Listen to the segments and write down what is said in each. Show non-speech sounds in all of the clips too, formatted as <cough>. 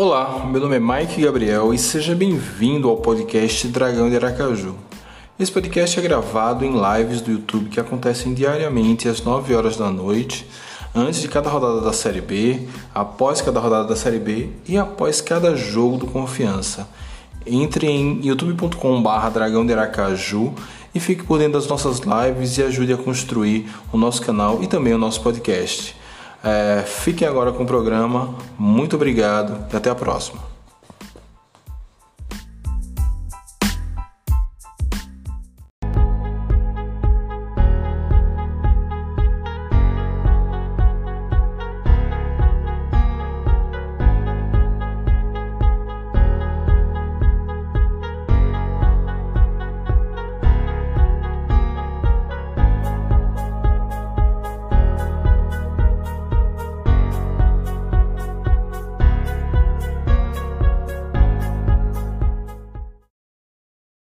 Olá, meu nome é Mike Gabriel e seja bem-vindo ao podcast Dragão de Aracaju. Esse podcast é gravado em lives do YouTube que acontecem diariamente às 9 horas da noite, antes de cada rodada da Série B, após cada rodada da Série B e após cada jogo do Confiança. Entre em youtube.com.br Dragão de Aracaju e fique por dentro das nossas lives e ajude a construir o nosso canal e também o nosso podcast. É, fiquem agora com o programa. Muito obrigado e até a próxima.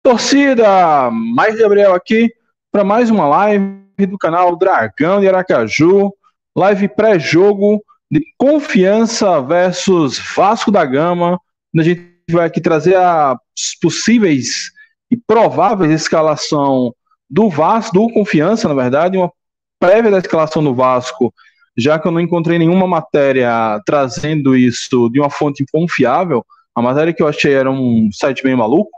Torcida, mais Gabriel aqui para mais uma live do canal Dragão de Aracaju, live pré-jogo de Confiança versus Vasco da Gama. A gente vai aqui trazer as possíveis e prováveis escalação do Vasco, do Confiança, na verdade, uma prévia da escalação do Vasco, já que eu não encontrei nenhuma matéria trazendo isso de uma fonte confiável. A matéria que eu achei era um site bem maluco.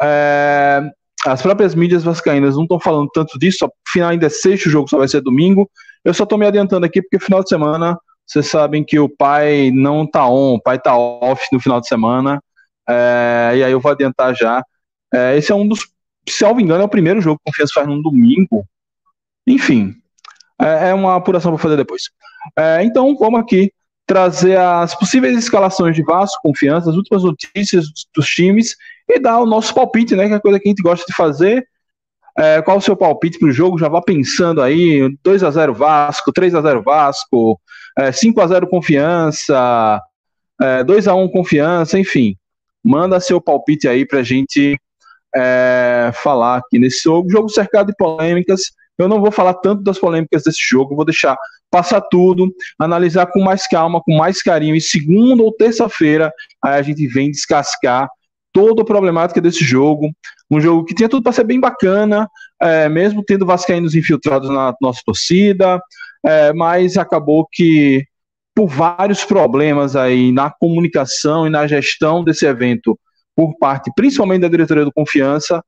É, as próprias mídias vascaínas não estão falando tanto disso, final ainda é sexto, o jogo só vai ser domingo. Eu só estou me adiantando aqui porque final de semana, vocês sabem que o pai não tá on, o pai tá off no final de semana, é, e aí eu vou adiantar já. É, esse é um dos, se eu me engano, é o primeiro jogo que o Confiança faz num domingo. Enfim, é, é uma apuração para fazer depois. É, então, vamos aqui trazer as possíveis escalações de Vasco, Confiança, as últimas notícias dos times e dar o nosso palpite, né? Que é a coisa que a gente gosta de fazer. É, qual o seu palpite para o jogo? Já vá pensando aí: 2 a 0 Vasco, 3 a 0 Vasco, é, 5 a 0 Confiança, é, 2 a 1 Confiança, enfim. Manda seu palpite aí para a gente é, falar aqui nesse jogo. Jogo cercado de polêmicas. Eu não vou falar tanto das polêmicas desse jogo, vou deixar passar tudo, analisar com mais calma, com mais carinho. E segunda ou terça-feira, aí a gente vem descascar toda a problemática desse jogo. Um jogo que tinha tudo para ser bem bacana, é, mesmo tendo vascaínos infiltrados na nossa torcida, é, mas acabou que por vários problemas aí na comunicação e na gestão desse evento por parte, principalmente da diretoria do Confiança,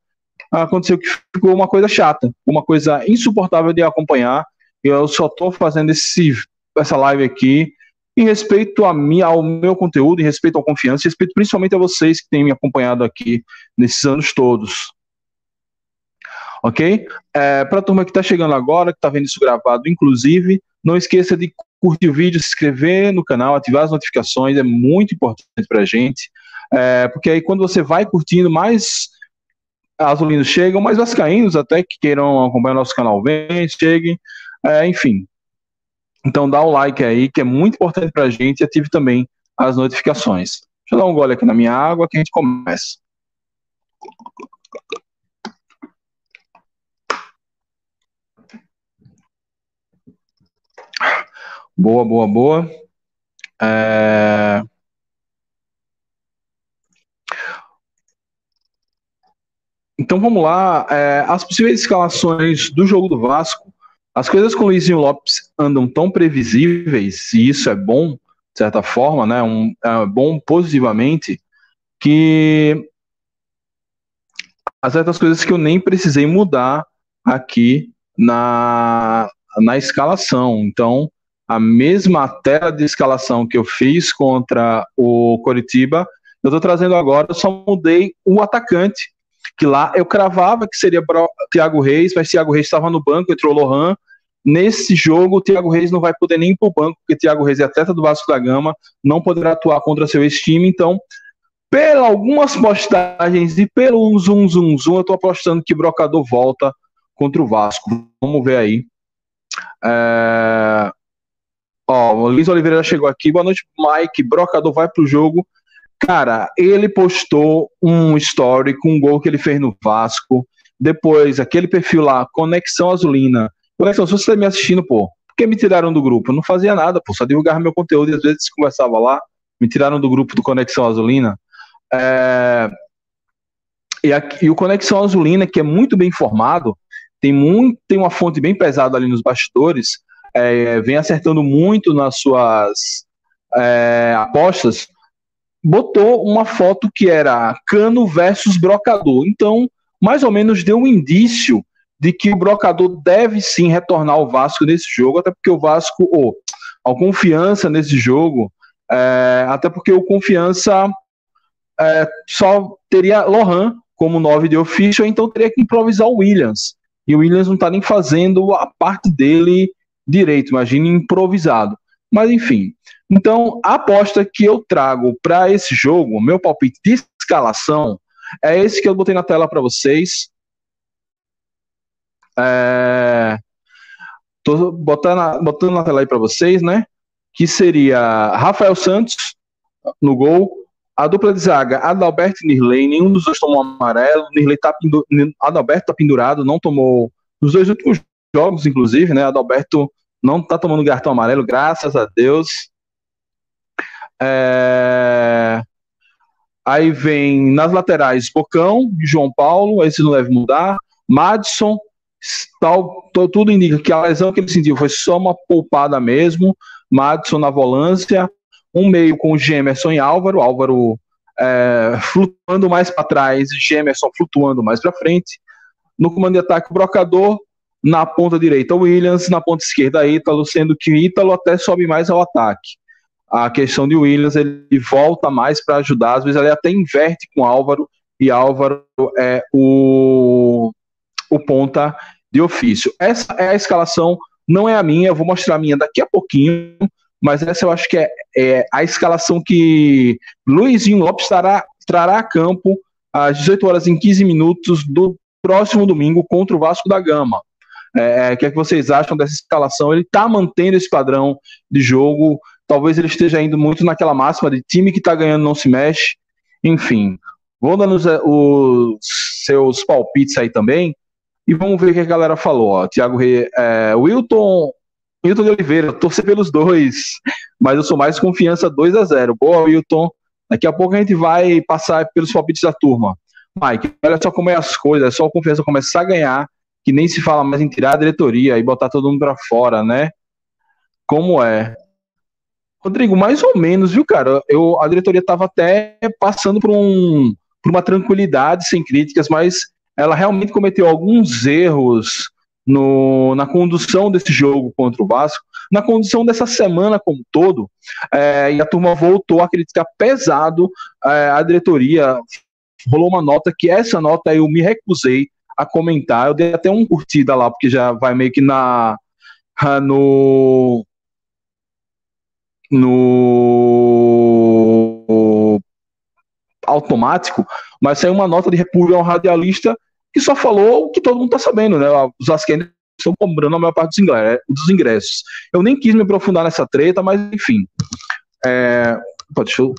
aconteceu que ficou uma coisa chata, uma coisa insuportável de acompanhar. Eu só estou fazendo esse, essa live aqui em respeito a mim, ao meu conteúdo, em respeito ao confiança, em respeito principalmente a vocês que têm me acompanhado aqui nesses anos todos. Ok? É, Para a turma que está chegando agora, que está vendo isso gravado, inclusive, não esqueça de curtir o vídeo, se inscrever no canal, ativar as notificações, é muito importante para a gente, é, porque aí quando você vai curtindo, mais azulinos chegam, mais vascaínos até que queiram acompanhar nosso canal, vem, cheguem, é, enfim, então dá o like aí, que é muito importante para a gente, e ative também as notificações. Deixa eu dar um gole aqui na minha água que a gente começa. Boa, boa, boa. É... Então vamos lá. É, as possíveis escalações do jogo do Vasco as coisas com o Luizinho Lopes andam tão previsíveis, e isso é bom, de certa forma, né? Um, é bom positivamente, que há certas coisas que eu nem precisei mudar aqui na, na escalação. Então, a mesma tela de escalação que eu fiz contra o Coritiba, eu estou trazendo agora, eu só mudei o atacante, que lá eu cravava que seria Thiago Reis, mas Thiago Reis estava no banco, entrou Lohan, Nesse jogo, o Thiago Reis não vai poder nem ir para o banco, porque Thiago Reis é atleta do Vasco da Gama, não poderá atuar contra seu ex-time. Então, pelas algumas postagens e pelo zoom, zoom, zoom, eu estou apostando que Brocador volta contra o Vasco. Vamos ver aí. É... Ó, o Luiz Oliveira chegou aqui. Boa noite, Mike. Brocador vai pro jogo. Cara, ele postou um story com um gol que ele fez no Vasco. Depois, aquele perfil lá, Conexão Azulina, Conexão, se você está me assistindo, pô, por que me tiraram do grupo? Eu não fazia nada, pô, só divulgava meu conteúdo e às vezes conversava lá. me tiraram do grupo do Conexão Azulina. É, e, e, o Conexão Azulina, que é muito bem informado, tem, muito, tem uma fonte bem pesada ali nos bastidores, é, vem acertando muito nas suas é, apostas, botou uma foto que era Cano versus Brocador. Então, mais ou menos deu um indício de que o Brocador deve sim retornar ao Vasco nesse jogo, até porque o Vasco, ou oh, a confiança nesse jogo, é, até porque o confiança é, só teria Lohan como nove de ofício, então teria que improvisar o Williams. E o Williams não está nem fazendo a parte dele direito, imagine improvisado. Mas enfim. Então, a aposta que eu trago para esse jogo, meu palpite de escalação, é esse que eu botei na tela para vocês. É... Tô botando, botando na tela aí para vocês, né? Que seria Rafael Santos no gol, a dupla de zaga, Adalberto e Nirley, nenhum dos dois tomou amarelo. Nirley tá pendu... Adalberto tá pendurado, não tomou nos dois últimos jogos, inclusive, né? Adalberto não tá tomando cartão amarelo, graças a Deus. É... Aí vem nas laterais Bocão, João Paulo, esse não deve mudar. Madison, tal, tudo indica que a lesão que ele sentiu foi só uma poupada mesmo. Madison na volância, um meio com Gemerson e Álvaro, Álvaro é, flutuando mais para trás, Gemerson flutuando mais para frente. No comando de ataque, o Brocador, na ponta direita, Williams, na ponta esquerda, Ítalo, sendo que Ítalo até sobe mais ao ataque. A questão de Williams, ele volta mais para ajudar, às vezes ele até inverte com Álvaro, e Álvaro é o, o ponta de ofício. Essa é a escalação, não é a minha, eu vou mostrar a minha daqui a pouquinho, mas essa eu acho que é, é a escalação que Luizinho Lopes trará, trará a campo às 18 horas e 15 minutos do próximo domingo contra o Vasco da Gama. É, é, o que, é que vocês acham dessa escalação? Ele está mantendo esse padrão de jogo. Talvez ele esteja indo muito naquela máxima de time que está ganhando não se mexe. Enfim, vou dando os, os, seus palpites aí também. E vamos ver o que a galera falou. Ó. Tiago é, Wilton, Wilton de Oliveira, torcer pelos dois, <laughs> mas eu sou mais confiança 2 a 0 Boa, Wilton. Daqui a pouco a gente vai passar pelos palpites da turma. Mike, olha só como é as coisas, é só a confiança começar a ganhar que nem se fala mais em tirar a diretoria e botar todo mundo para fora, né? Como é? Rodrigo, mais ou menos, viu, cara? Eu, a diretoria estava até passando por, um, por uma tranquilidade, sem críticas, mas ela realmente cometeu alguns erros no, na condução desse jogo contra o Vasco, na condução dessa semana como todo, é, e a turma voltou a criticar pesado é, a diretoria. Rolou uma nota que essa nota eu me recusei a comentar. Eu dei até um curtida lá, porque já vai meio que na. no. No. automático, mas saiu uma nota de repúdio ao radialista que só falou o que todo mundo tá sabendo, né? Os asquenses estão comprando a maior parte dos ingressos. Eu nem quis me aprofundar nessa treta, mas enfim. É, deixa eu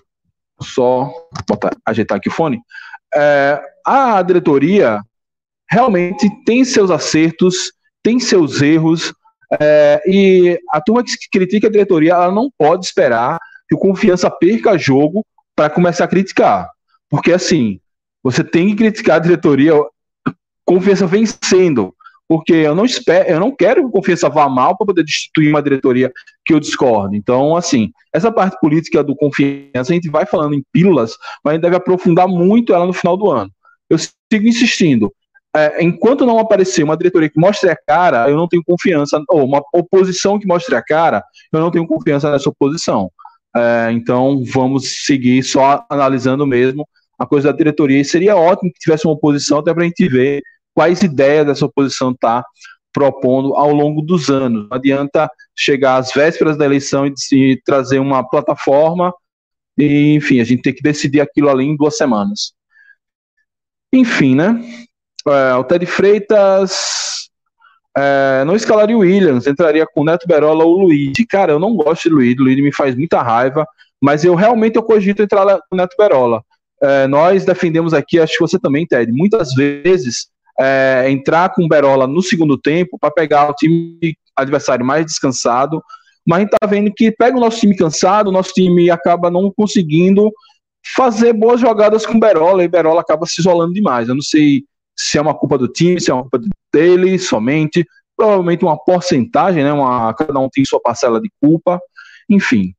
só botar, ajeitar aqui o fone. É, a diretoria realmente tem seus acertos, tem seus erros, é, e a turma que critica a diretoria, ela não pode esperar que o Confiança perca jogo para começar a criticar. Porque, assim, você tem que criticar a diretoria, Confiança vencendo. Porque eu não espero, eu não quero que o Confiança vá mal para poder destituir uma diretoria que eu discordo. Então, assim, essa parte política do Confiança, a gente vai falando em pílulas, mas a gente deve aprofundar muito ela no final do ano. Eu sigo insistindo é, enquanto não aparecer uma diretoria que mostre a cara, eu não tenho confiança, ou uma oposição que mostre a cara, eu não tenho confiança nessa oposição. É, então vamos seguir só analisando mesmo a coisa da diretoria. E seria ótimo que tivesse uma oposição até para a gente ver quais ideias dessa oposição está propondo ao longo dos anos. Não adianta chegar às vésperas da eleição e, e trazer uma plataforma e, enfim, a gente tem que decidir aquilo ali em duas semanas. Enfim, né? É, o Ted Freitas é, não escalaria o Williams, entraria com o Neto Berola ou o Luiz. Cara, eu não gosto de Luiz, o Luiz me faz muita raiva, mas eu realmente eu cogito entrar com o Neto Berola. É, nós defendemos aqui, acho que você também, Ted, muitas vezes é, entrar com o Berola no segundo tempo para pegar o time adversário mais descansado, mas a gente tá vendo que pega o nosso time cansado, o nosso time acaba não conseguindo fazer boas jogadas com o Berola, e o Berola acaba se isolando demais. Eu não sei se é uma culpa do time, se é uma culpa dele somente, provavelmente uma porcentagem, né? Uma, cada um tem sua parcela de culpa, enfim.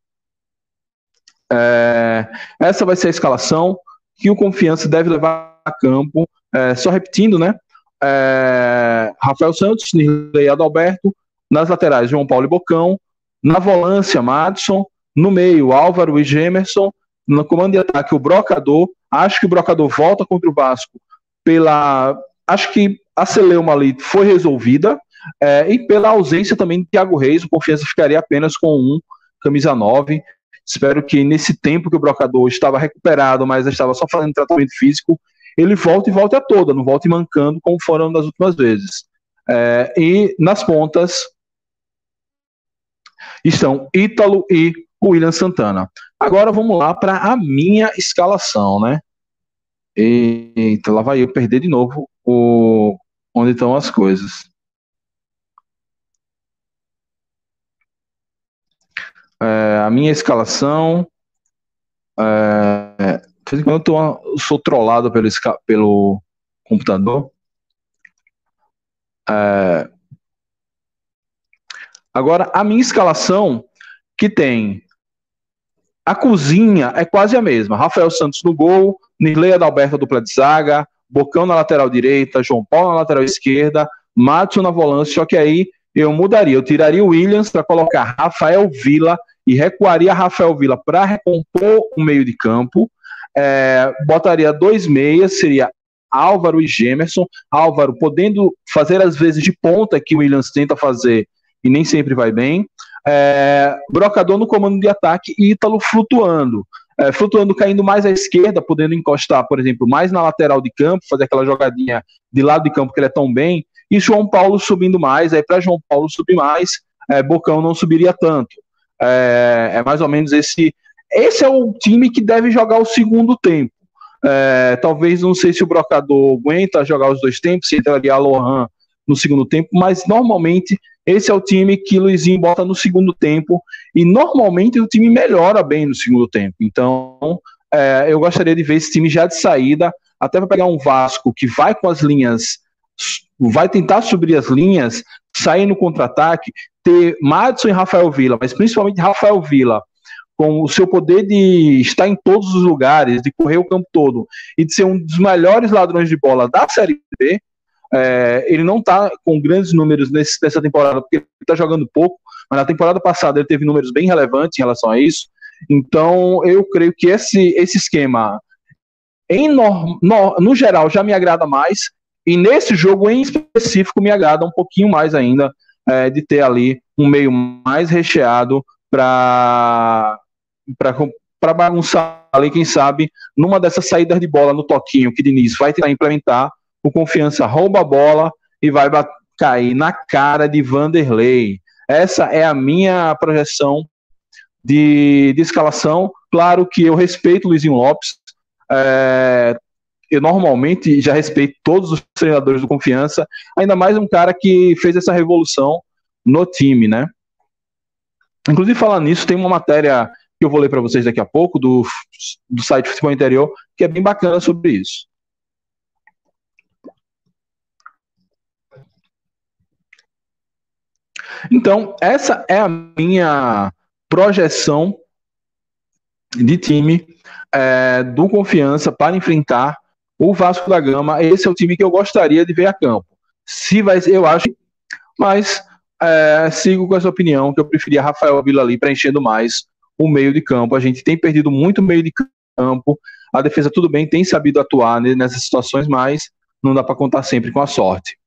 É, essa vai ser a escalação que o Confiança deve levar a campo. É, só repetindo, né? É, Rafael Santos, Nirley Adalberto, nas laterais João Paulo e Bocão, na volância Madison, no meio Álvaro e Gemerson, no comando de ataque o Brocador, acho que o Brocador volta contra o Vasco pela, acho que a celeuma ali foi resolvida, é, e pela ausência também de Thiago Reis, o Confiança ficaria apenas com um, camisa 9, Espero que nesse tempo que o brocador estava recuperado, mas estava só fazendo tratamento físico, ele volte e volte a toda, não volte mancando como foram das últimas vezes. É, e nas pontas estão Ítalo e William Santana. Agora vamos lá para a minha escalação, né? Eita, lá vai eu perder de novo o, onde estão as coisas. É, a minha escalação. É, de vez em quando eu, tô, sou trollado pelo, pelo computador. É, agora, a minha escalação, que tem. A cozinha é quase a mesma. Rafael Santos no gol, Nirley Adalberto dupla de zaga, Bocão na lateral direita, João Paulo na lateral esquerda, Márcio na volância, só que aí eu mudaria. Eu tiraria o Williams para colocar Rafael Vila e recuaria Rafael Vila para recompor o meio de campo. É, botaria dois meias, seria Álvaro e Gemerson. Álvaro podendo fazer as vezes de ponta que o Williams tenta fazer e nem sempre vai bem. É, brocador no comando de ataque e Ítalo flutuando. É, flutuando, caindo mais à esquerda, podendo encostar, por exemplo, mais na lateral de campo, fazer aquela jogadinha de lado de campo que ele é tão bem, e João Paulo subindo mais, aí para João Paulo subir mais, é, Bocão não subiria tanto. É, é, mais ou menos esse. Esse é o time que deve jogar o segundo tempo. É, talvez não sei se o Brocador aguenta jogar os dois tempos, se entraria a Lohan no segundo tempo, mas normalmente esse é o time que Luizinho bota no segundo tempo e normalmente o time melhora bem no segundo tempo. Então é, eu gostaria de ver esse time já de saída, até para pegar um Vasco que vai com as linhas vai tentar subir as linhas, sair no contra-ataque, ter Madison e Rafael Vila, mas principalmente Rafael Vila, com o seu poder de estar em todos os lugares, de correr o campo todo e de ser um dos melhores ladrões de bola da Série B. É, ele não está com grandes números nesse, nessa temporada, porque ele está jogando pouco, mas na temporada passada ele teve números bem relevantes em relação a isso. Então, eu creio que esse, esse esquema, em no, no, no geral, já me agrada mais. E nesse jogo em específico me agrada um pouquinho mais ainda é, de ter ali um meio mais recheado para para bagunçar ali, quem sabe, numa dessas saídas de bola no toquinho que Diniz vai tentar implementar, o Confiança rouba a bola e vai cair na cara de Vanderlei. Essa é a minha projeção de, de escalação. Claro que eu respeito o Luizinho Lopes, é, eu normalmente já respeito todos os treinadores do Confiança, ainda mais um cara que fez essa revolução no time, né? Inclusive, falando nisso, tem uma matéria que eu vou ler para vocês daqui a pouco, do, do site Futebol Interior, que é bem bacana sobre isso. Então, essa é a minha projeção de time é, do Confiança para enfrentar o Vasco da Gama, esse é o time que eu gostaria de ver a campo. Se vai, eu acho, mas é, sigo com essa opinião que eu preferia Rafael Vila ali preenchendo mais o meio de campo. A gente tem perdido muito meio de campo. A defesa tudo bem, tem sabido atuar nessas situações, mas não dá para contar sempre com a sorte.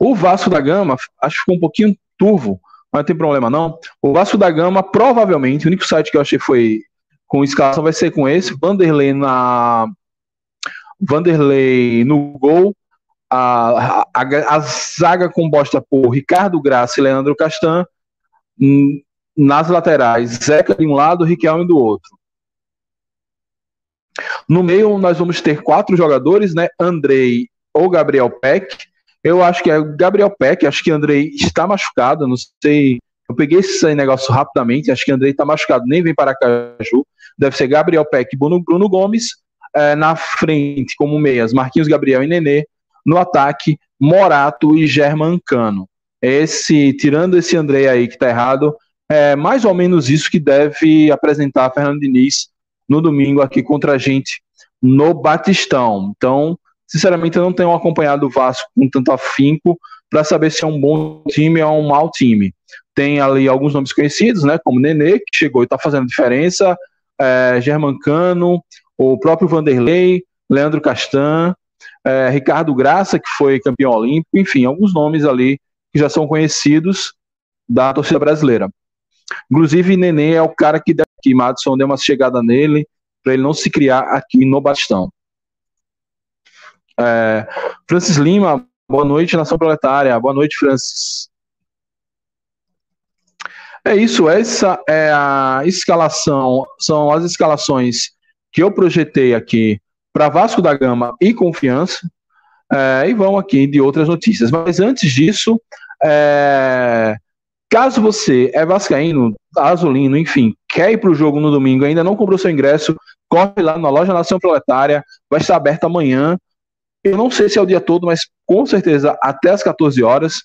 O Vasco da Gama, acho que ficou um pouquinho turvo, mas não tem problema não. O Vasco da Gama, provavelmente, o único site que eu achei foi com escalação vai ser com esse, Vanderlei na Vanderlei no gol, a, a, a zaga composta por Ricardo Graça e Leandro Castan, nas laterais, Zeca de um lado, Riquelme do outro. No meio, nós vamos ter quatro jogadores, né? Andrei ou Gabriel Peck. Eu acho que é Gabriel Peck, acho que Andrei está machucado, não sei Eu peguei esse negócio rapidamente, acho que Andrei tá machucado, nem vem para Caju. Deve ser Gabriel Peck e Bruno, Bruno Gomes. É, na frente, como meias, Marquinhos Gabriel e Nenê. No ataque, Morato e German Cano. Esse, tirando esse Andrei aí que tá errado, é mais ou menos isso que deve apresentar Fernando Diniz no domingo aqui contra a gente no Batistão. Então, sinceramente, eu não tenho acompanhado o Vasco com tanto afinco para saber se é um bom time ou um mau time. Tem ali alguns nomes conhecidos, né, como Nenê, que chegou e está fazendo diferença, é, Germancano, o próprio Vanderlei, Leandro Castan, é, Ricardo Graça, que foi campeão olímpico, enfim, alguns nomes ali que já são conhecidos da torcida brasileira. Inclusive, Nenê é o cara que, que Madison deu uma chegada nele, para ele não se criar aqui no Bastão. É, Francis Lima, boa noite, Nação Proletária. Boa noite, Francis. É isso, essa é a escalação, são as escalações que eu projetei aqui para Vasco da Gama e Confiança. É, e vamos aqui de outras notícias. Mas antes disso, é, caso você é vascaíno, azulino, enfim, quer ir para o jogo no domingo, ainda não comprou seu ingresso, corre lá na loja Nação Proletária, vai estar aberta amanhã. Eu não sei se é o dia todo, mas com certeza até as 14 horas.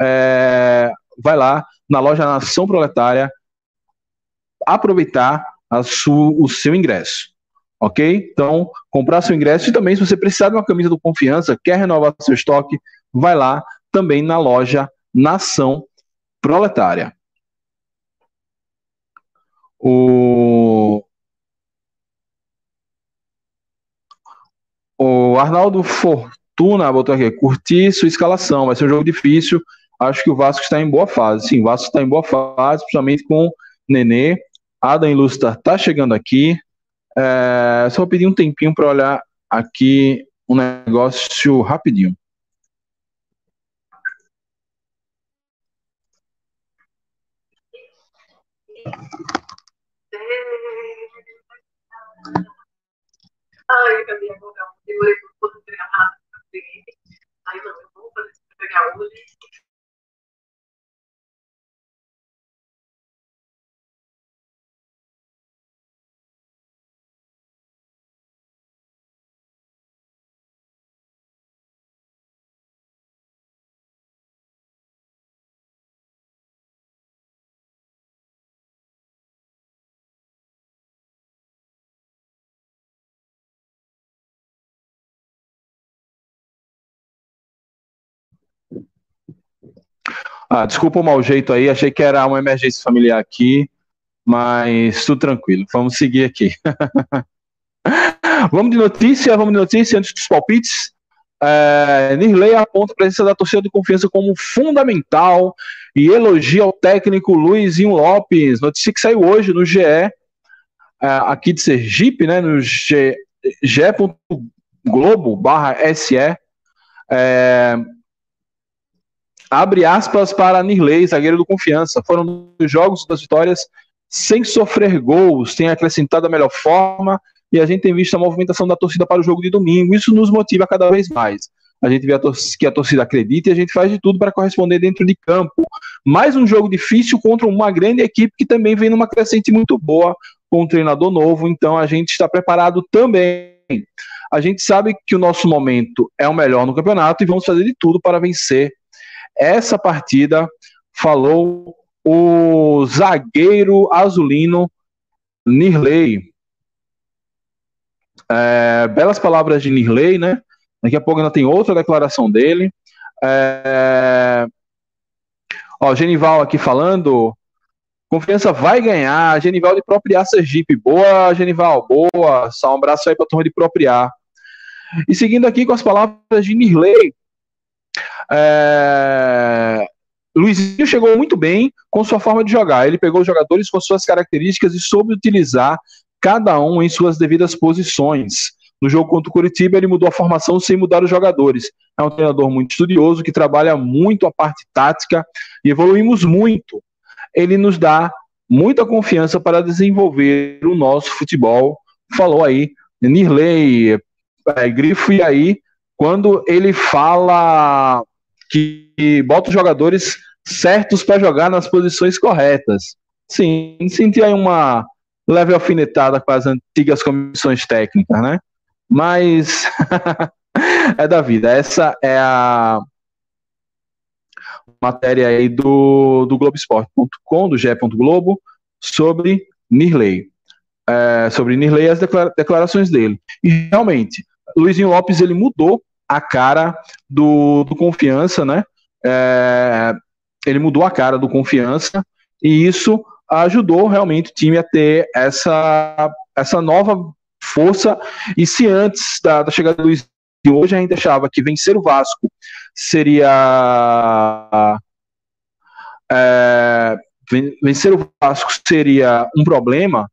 É, vai lá na loja Nação Proletária aproveitar o seu ingresso. Ok? Então, comprar seu ingresso e também, se você precisar de uma camisa do Confiança, quer renovar seu estoque, vai lá também na loja Nação Proletária. O, o Arnaldo Fortuna botou aqui, curti sua escalação, vai ser um jogo difícil. Acho que o Vasco está em boa fase. Sim, o Vasco está em boa fase, principalmente com Nenê. Adam Ilustra está chegando aqui. É, só vou pedir um tempinho para olhar aqui um negócio rapidinho. Ai, todo treinado. Aí não, eu vou fazer pegar hoje. Ah, desculpa o mau jeito aí, achei que era uma emergência familiar aqui, mas tudo tranquilo. Vamos seguir aqui. <laughs> vamos de notícia, vamos de notícia antes dos palpites. É, Nirley aponta a presença da torcida de confiança como fundamental e elogia o técnico Luizinho Lopes. Notícia que saiu hoje no GE, é, aqui de Sergipe, né, no G, Globo barra SE. É, Abre aspas para Nirley, zagueiro do Confiança. Foram os jogos das vitórias sem sofrer gols, tem acrescentado a melhor forma e a gente tem visto a movimentação da torcida para o jogo de domingo. Isso nos motiva cada vez mais. A gente vê a que a torcida acredita e a gente faz de tudo para corresponder dentro de campo. Mais um jogo difícil contra uma grande equipe que também vem numa crescente muito boa com um treinador novo, então a gente está preparado também. A gente sabe que o nosso momento é o melhor no campeonato e vamos fazer de tudo para vencer essa partida falou o zagueiro azulino Nirley. É, belas palavras de Nirley, né? Daqui a pouco ainda tem outra declaração dele. É, ó, Genival aqui falando. Confiança vai ganhar. Genival de Propriar Sergipe. Boa, Genival. Boa. Só um abraço aí para a turma de Propriar. E seguindo aqui com as palavras de Nirley, é... Luizinho chegou muito bem com sua forma de jogar. Ele pegou os jogadores com suas características e soube utilizar cada um em suas devidas posições. No jogo contra o Curitiba, ele mudou a formação sem mudar os jogadores. É um treinador muito estudioso que trabalha muito a parte tática e evoluímos muito. Ele nos dá muita confiança para desenvolver o nosso futebol. Falou aí, Nirley, é, Grifo, e aí, quando ele fala que bota os jogadores certos para jogar nas posições corretas. Sim, senti aí uma leve alfinetada com as antigas comissões técnicas, né? Mas <laughs> é da vida. Essa é a matéria aí do, do Globoesporte.com, do GE. Globo, sobre Nirley. É, sobre Nirley e as declarações dele. E realmente, Luizinho Lopes ele mudou a cara do, do confiança, né? É, ele mudou a cara do confiança e isso ajudou realmente o time a ter essa, essa nova força. E se antes da, da chegada do Luiz de hoje a gente achava que vencer o Vasco seria. É, vencer o Vasco seria um problema,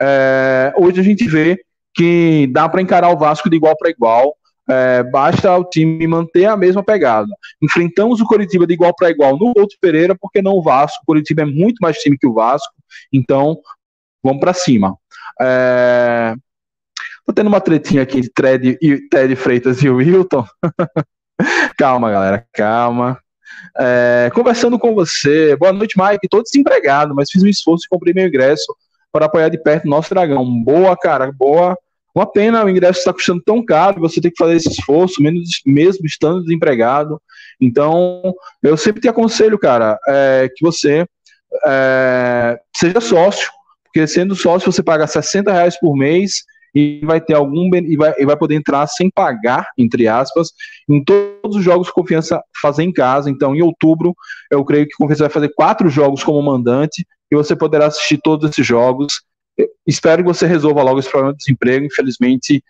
é, hoje a gente vê que dá para encarar o Vasco de igual para igual. É, basta o time manter a mesma pegada. Enfrentamos o Coritiba de igual para igual no outro Pereira, porque não o Vasco. O Coritiba é muito mais time que o Vasco, então vamos para cima. É... Tô tendo uma tretinha aqui de Ted, Ted Freitas e o Wilton. <laughs> calma, galera, calma. É... Conversando com você. Boa noite, Mike. Tô desempregado, mas fiz um esforço e comprei meu ingresso para apoiar de perto o nosso dragão. Boa, cara, boa uma pena o ingresso está custando tão caro, você tem que fazer esse esforço, mesmo estando desempregado. Então, eu sempre te aconselho, cara, é, que você é, seja sócio, porque sendo sócio você paga 60 reais por mês e vai ter algum e vai, e vai poder entrar sem pagar, entre aspas, em todos os jogos que Confiança fazer em casa. Então, em outubro, eu creio que Confiança vai fazer quatro jogos como mandante e você poderá assistir todos esses jogos espero que você resolva logo esse problema do desemprego. Infelizmente,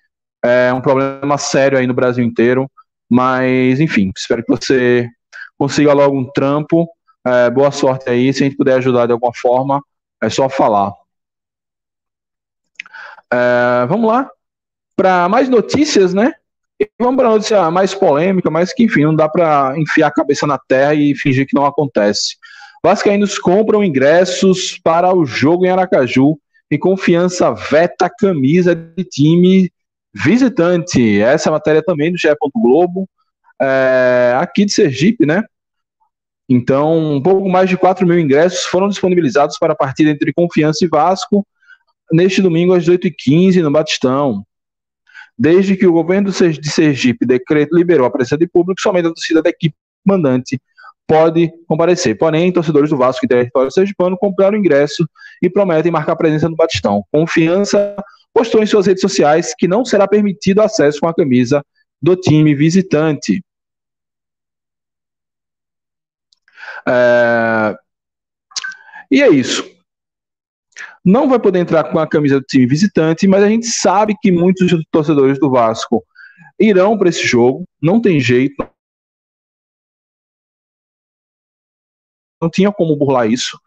é um problema sério aí no Brasil inteiro. Mas, enfim, espero que você consiga logo um trampo. É, boa sorte aí. Se a gente puder ajudar de alguma forma, é só falar. É, vamos lá. Para mais notícias, né? E vamos para notícia mais polêmica, mas que, enfim, não dá para enfiar a cabeça na terra e fingir que não acontece. Vascaínos compram ingressos para o jogo em Aracaju e confiança veta camisa de time visitante. Essa matéria também do GE. Globo, é, aqui de Sergipe, né? Então, um pouco mais de 4 mil ingressos foram disponibilizados para a partida entre Confiança e Vasco neste domingo às 18h15 no Batistão. Desde que o governo de Sergipe decreto liberou a presença de público, somente a torcida da equipe mandante pode comparecer. Porém, torcedores do Vasco e território sergipano compraram ingresso e prometem marcar presença no Batistão. Confiança postou em suas redes sociais que não será permitido acesso com a camisa do time visitante. É... E é isso. Não vai poder entrar com a camisa do time visitante, mas a gente sabe que muitos torcedores do Vasco irão para esse jogo. Não tem jeito, não tinha como burlar isso.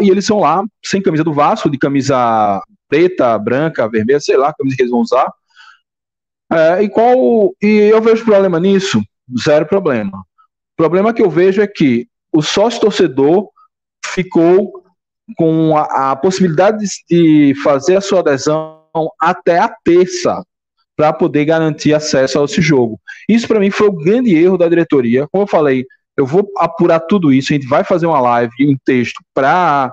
E eles são lá sem camisa do Vasco, de camisa preta, branca, vermelha, sei lá, camisa que eles vão usar. É, e qual e eu vejo problema nisso? Zero problema. O problema que eu vejo é que o sócio torcedor ficou com a, a possibilidade de fazer a sua adesão até a terça para poder garantir acesso a esse jogo. Isso para mim foi o grande erro da diretoria. Como eu falei, eu vou apurar tudo isso, a gente vai fazer uma live um texto para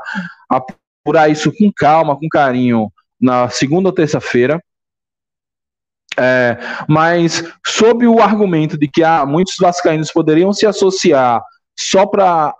apurar isso com calma, com carinho, na segunda ou terça-feira. É, mas sob o argumento de que ah, muitos vascaínos poderiam se associar só para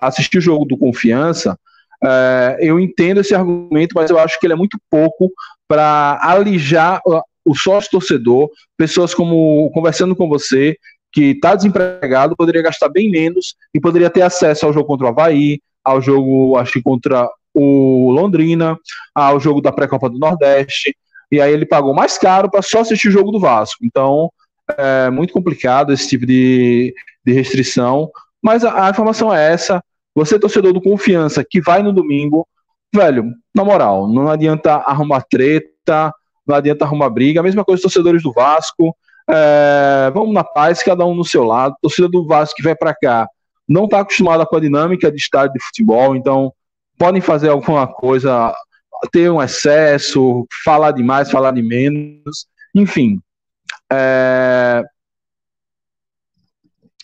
assistir o jogo do Confiança, é, eu entendo esse argumento, mas eu acho que ele é muito pouco para alijar o sócio torcedor, pessoas como conversando com você, que está desempregado poderia gastar bem menos e poderia ter acesso ao jogo contra o Havaí, ao jogo, acho contra o Londrina, ao jogo da pré-copa do Nordeste, e aí ele pagou mais caro para só assistir o jogo do Vasco. Então, é muito complicado esse tipo de, de restrição, mas a, a informação é essa. Você, torcedor do Confiança, que vai no domingo, velho, na moral, não adianta arrumar treta, não adianta arrumar briga. A mesma coisa torcedores do Vasco. É, vamos na paz, cada um no seu lado. Torcida do Vasco que vai para cá não está acostumada com a dinâmica de estádio de futebol, então podem fazer alguma coisa, ter um excesso, falar demais, falar de menos, enfim. É,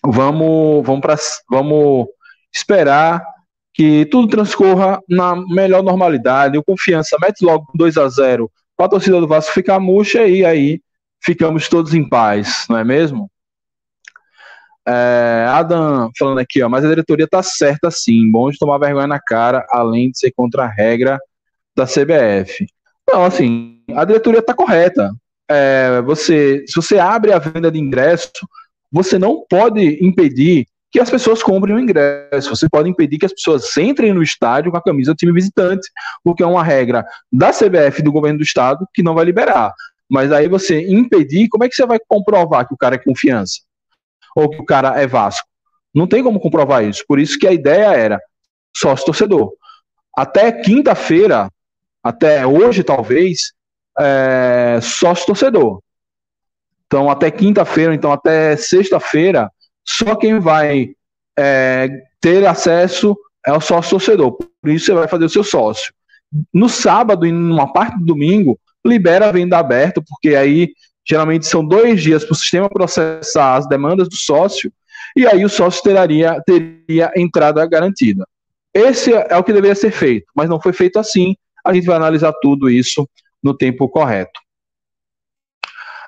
vamos, vamos para, vamos esperar que tudo transcorra na melhor normalidade. O confiança mete logo 2 a 0 para a torcida do Vasco ficar murcha e aí ficamos todos em paz, não é mesmo? É, Adam falando aqui, ó, mas a diretoria tá certa sim, bom de tomar vergonha na cara, além de ser contra a regra da CBF. Não, assim, a diretoria tá correta. É, você, se você abre a venda de ingresso, você não pode impedir que as pessoas comprem o ingresso. Você pode impedir que as pessoas entrem no estádio com a camisa do time visitante, porque é uma regra da CBF do governo do estado que não vai liberar. Mas aí você impedir, como é que você vai comprovar que o cara é confiança? Ou que o cara é Vasco? Não tem como comprovar isso. Por isso que a ideia era sócio torcedor. Até quinta-feira, até hoje talvez, é, sócio torcedor. Então, até quinta-feira, então até sexta-feira, só quem vai é, ter acesso é o sócio torcedor. Por isso você vai fazer o seu sócio. No sábado e numa parte do domingo, libera a venda aberta, porque aí geralmente são dois dias para o sistema processar as demandas do sócio, e aí o sócio teria, teria entrada garantida. Esse é o que deveria ser feito, mas não foi feito assim. A gente vai analisar tudo isso no tempo correto.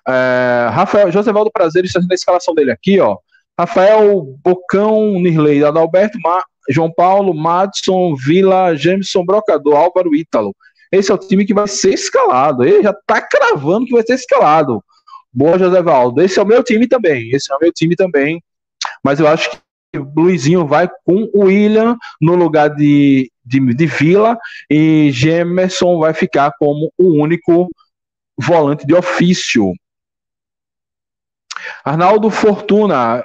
É, Rafael, José Valdo Prazer está fazendo a escalação dele aqui, ó. Rafael Bocão, Nirley, Adalberto, Ma, João Paulo, Madison, Vila, Jameson, Brocador, Álvaro Ítalo. Esse é o time que vai ser escalado. Ele já está cravando que vai ser escalado. Boa, José Valdo. Esse é o meu time também. Esse é o meu time também. Mas eu acho que o Luizinho vai com o William no lugar de, de, de Vila e Gemerson vai ficar como o único volante de ofício. Arnaldo Fortuna,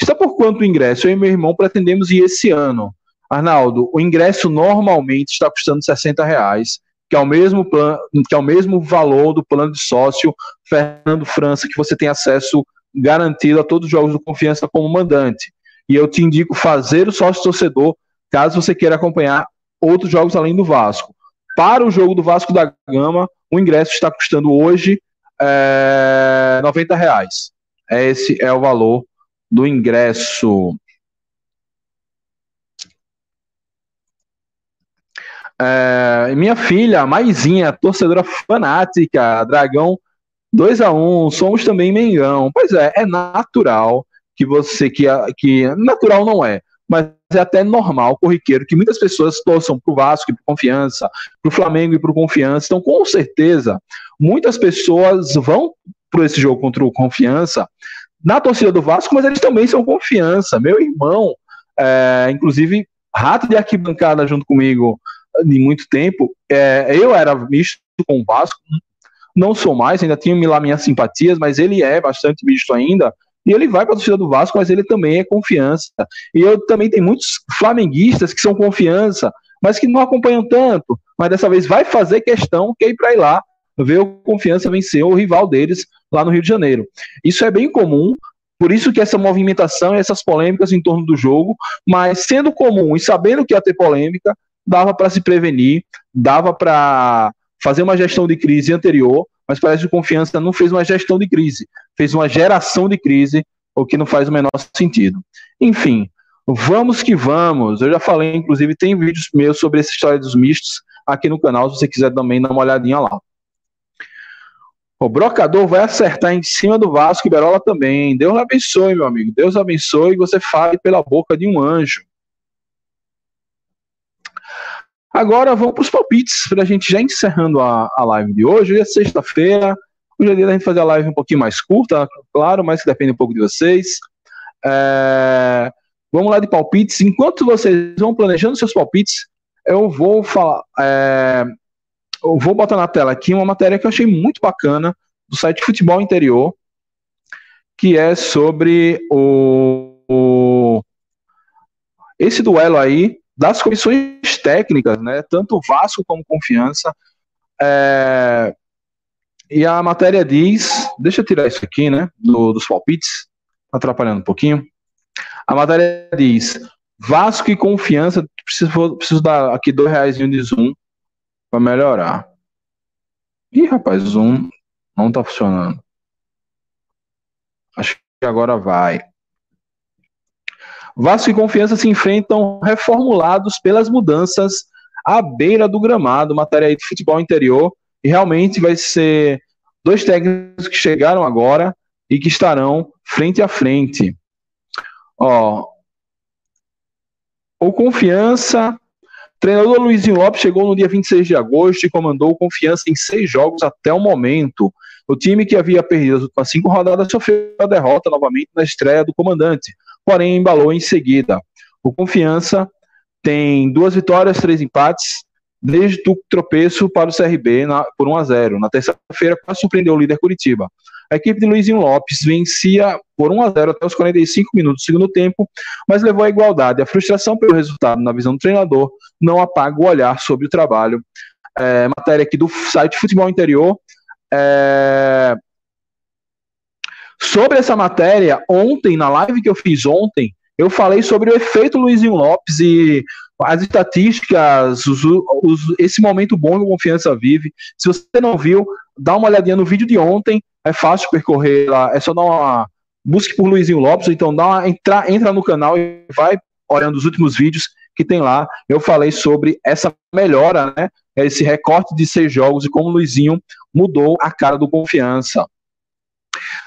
está por quanto ingresso? Eu e meu irmão pretendemos ir esse ano. Arnaldo, o ingresso normalmente está custando 60 reais que é o mesmo plano, que é o mesmo valor do plano de sócio Fernando França, que você tem acesso garantido a todos os jogos do Confiança como mandante. E eu te indico fazer o sócio torcedor, caso você queira acompanhar outros jogos além do Vasco. Para o jogo do Vasco da Gama, o ingresso está custando hoje é, 90 reais. Esse é o valor do ingresso. É, minha filha, Maisinha, torcedora fanática, Dragão 2 a 1 somos também Mengão. Pois é, é natural que você, que, que natural não é, mas é até normal, corriqueiro, que muitas pessoas torçam pro Vasco e pro Confiança, pro Flamengo e pro Confiança. Então, com certeza, muitas pessoas vão para esse jogo contra o Confiança na torcida do Vasco, mas eles também são Confiança. Meu irmão, é, inclusive, rato de arquibancada junto comigo de muito tempo, é, eu era misto com o Vasco, não sou mais, ainda tinha lá minhas simpatias, mas ele é bastante misto ainda, e ele vai para a torcida do Vasco, mas ele também é confiança. E eu também tenho muitos flamenguistas que são confiança, mas que não acompanham tanto, mas dessa vez vai fazer questão que é ir para ir lá ver o confiança vencer o rival deles lá no Rio de Janeiro. Isso é bem comum, por isso que essa movimentação e essas polêmicas em torno do jogo, mas sendo comum e sabendo que ia ter polêmica, dava para se prevenir, dava para fazer uma gestão de crise anterior, mas parece que o Confiança não fez uma gestão de crise, fez uma geração de crise, o que não faz o menor sentido. Enfim, vamos que vamos. Eu já falei, inclusive, tem vídeos meus sobre essa história dos mistos aqui no canal, se você quiser também dar uma olhadinha lá. O brocador vai acertar em cima do Vasco e Berola também. Deus abençoe, meu amigo. Deus abençoe e você fale pela boca de um anjo. Agora vamos para os palpites, para a gente já encerrando a, a live de hoje. Hoje é sexta-feira, hoje é dia da gente fazer a live um pouquinho mais curta, claro, mas que depende um pouco de vocês. É, vamos lá de palpites. Enquanto vocês vão planejando seus palpites, eu vou falar. É, eu vou botar na tela aqui uma matéria que eu achei muito bacana do site Futebol Interior, que é sobre o, o esse duelo aí das comissões técnicas, né, tanto Vasco como Confiança. É, e a matéria diz, deixa eu tirar isso aqui, né, do, dos palpites, atrapalhando um pouquinho. A matéria diz, Vasco e Confiança, preciso, preciso dar aqui dois reais de zoom para melhorar. Ih, rapaz, zoom não tá funcionando. Acho que agora vai. Vasco e Confiança se enfrentam reformulados pelas mudanças à beira do gramado, matéria aí de futebol interior, e realmente vai ser dois técnicos que chegaram agora e que estarão frente a frente. Ó, o Confiança, treinador Luizinho Lopes chegou no dia 26 de agosto e comandou o Confiança em seis jogos até o momento. O time que havia perdido as últimas cinco rodadas sofreu a derrota novamente na estreia do comandante, porém embalou em seguida. O Confiança tem duas vitórias, três empates, desde o tropeço para o CRB na, por 1 a 0 Na terça-feira, quase surpreendeu o líder Curitiba. A equipe de Luizinho Lopes vencia por 1 a 0 até os 45 minutos do segundo tempo, mas levou à igualdade. A frustração pelo resultado, na visão do treinador, não apaga o olhar sobre o trabalho. É, matéria aqui do site Futebol Interior. É, sobre essa matéria, ontem, na live que eu fiz ontem, eu falei sobre o efeito Luizinho Lopes e as estatísticas, os, os, esse momento bom que o Confiança vive. Se você não viu, dá uma olhadinha no vídeo de ontem, é fácil percorrer lá, é só dar uma. Busque por Luizinho Lopes, então dá uma, entra, entra no canal e vai olhando os últimos vídeos que tem lá. Eu falei sobre essa melhora, né? Esse recorte de seis jogos e como o Luizinho mudou a cara do confiança.